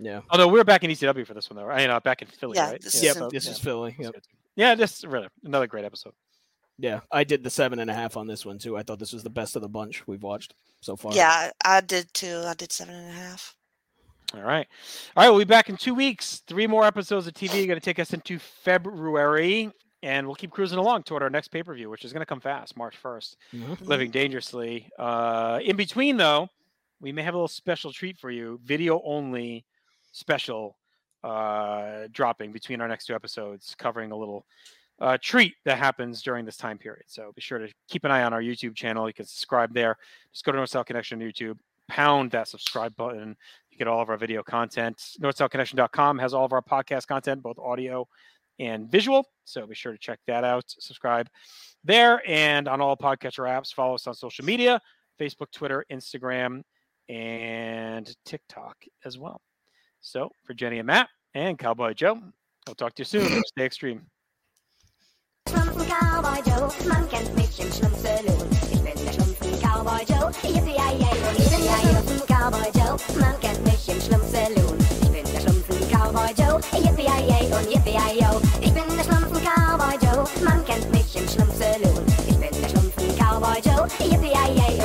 yeah. Although we're back in ECW for this one though. I You know, back in Philly, Yeah, right? this is Yep. in- This yeah. is Philly. Yep. Yeah, just really another great episode. Yeah. I did the seven and a half on this one too. I thought this was the best of the bunch we've watched so far. Yeah, I did too. I did seven and a half. All right. All right. We'll be back in two weeks. Three more episodes of TV going to take us into February. And we'll keep cruising along toward our next pay per view, which is going to come fast, March 1st. Mhm. Living Dangerously. Uh, in between, though, we may have a little special treat for you video only special uh, dropping between our next two episodes, covering a little uh, treat that happens during this time period. So be sure to keep an eye on our YouTube channel. You can subscribe there. Just go to North South Connection on YouTube, pound that subscribe button. You get all of our video content. NorthSouthConnection.com has all of our podcast content, both audio and visual. So be sure to check that out. Subscribe there and on all podcatcher apps. Follow us on social media Facebook, Twitter, Instagram, and TikTok as well. So for Jenny and Matt and Cowboy Joe, I'll talk to you soon. Stay extreme. Schlumpfen Cowboy Joe, man kennt mich im Schlumpfsaloon. Ich bin der Schlumpfen Cowboy Joe, yippie-yay-yay und yippie-yay Schlumpfen Cowboy Joe, man kennt mich im Schlumpfsaloon. Ich bin der Schlumpfen Cowboy Joe, yippie-yay-yay und yippie-yay-yo. Ich bin der Schlumpfen Cowboy Joe, man kennt mich im Schlumpfsaloon. Ich bin der Schlumpfen Cowboy Joe, yippie-yay-yay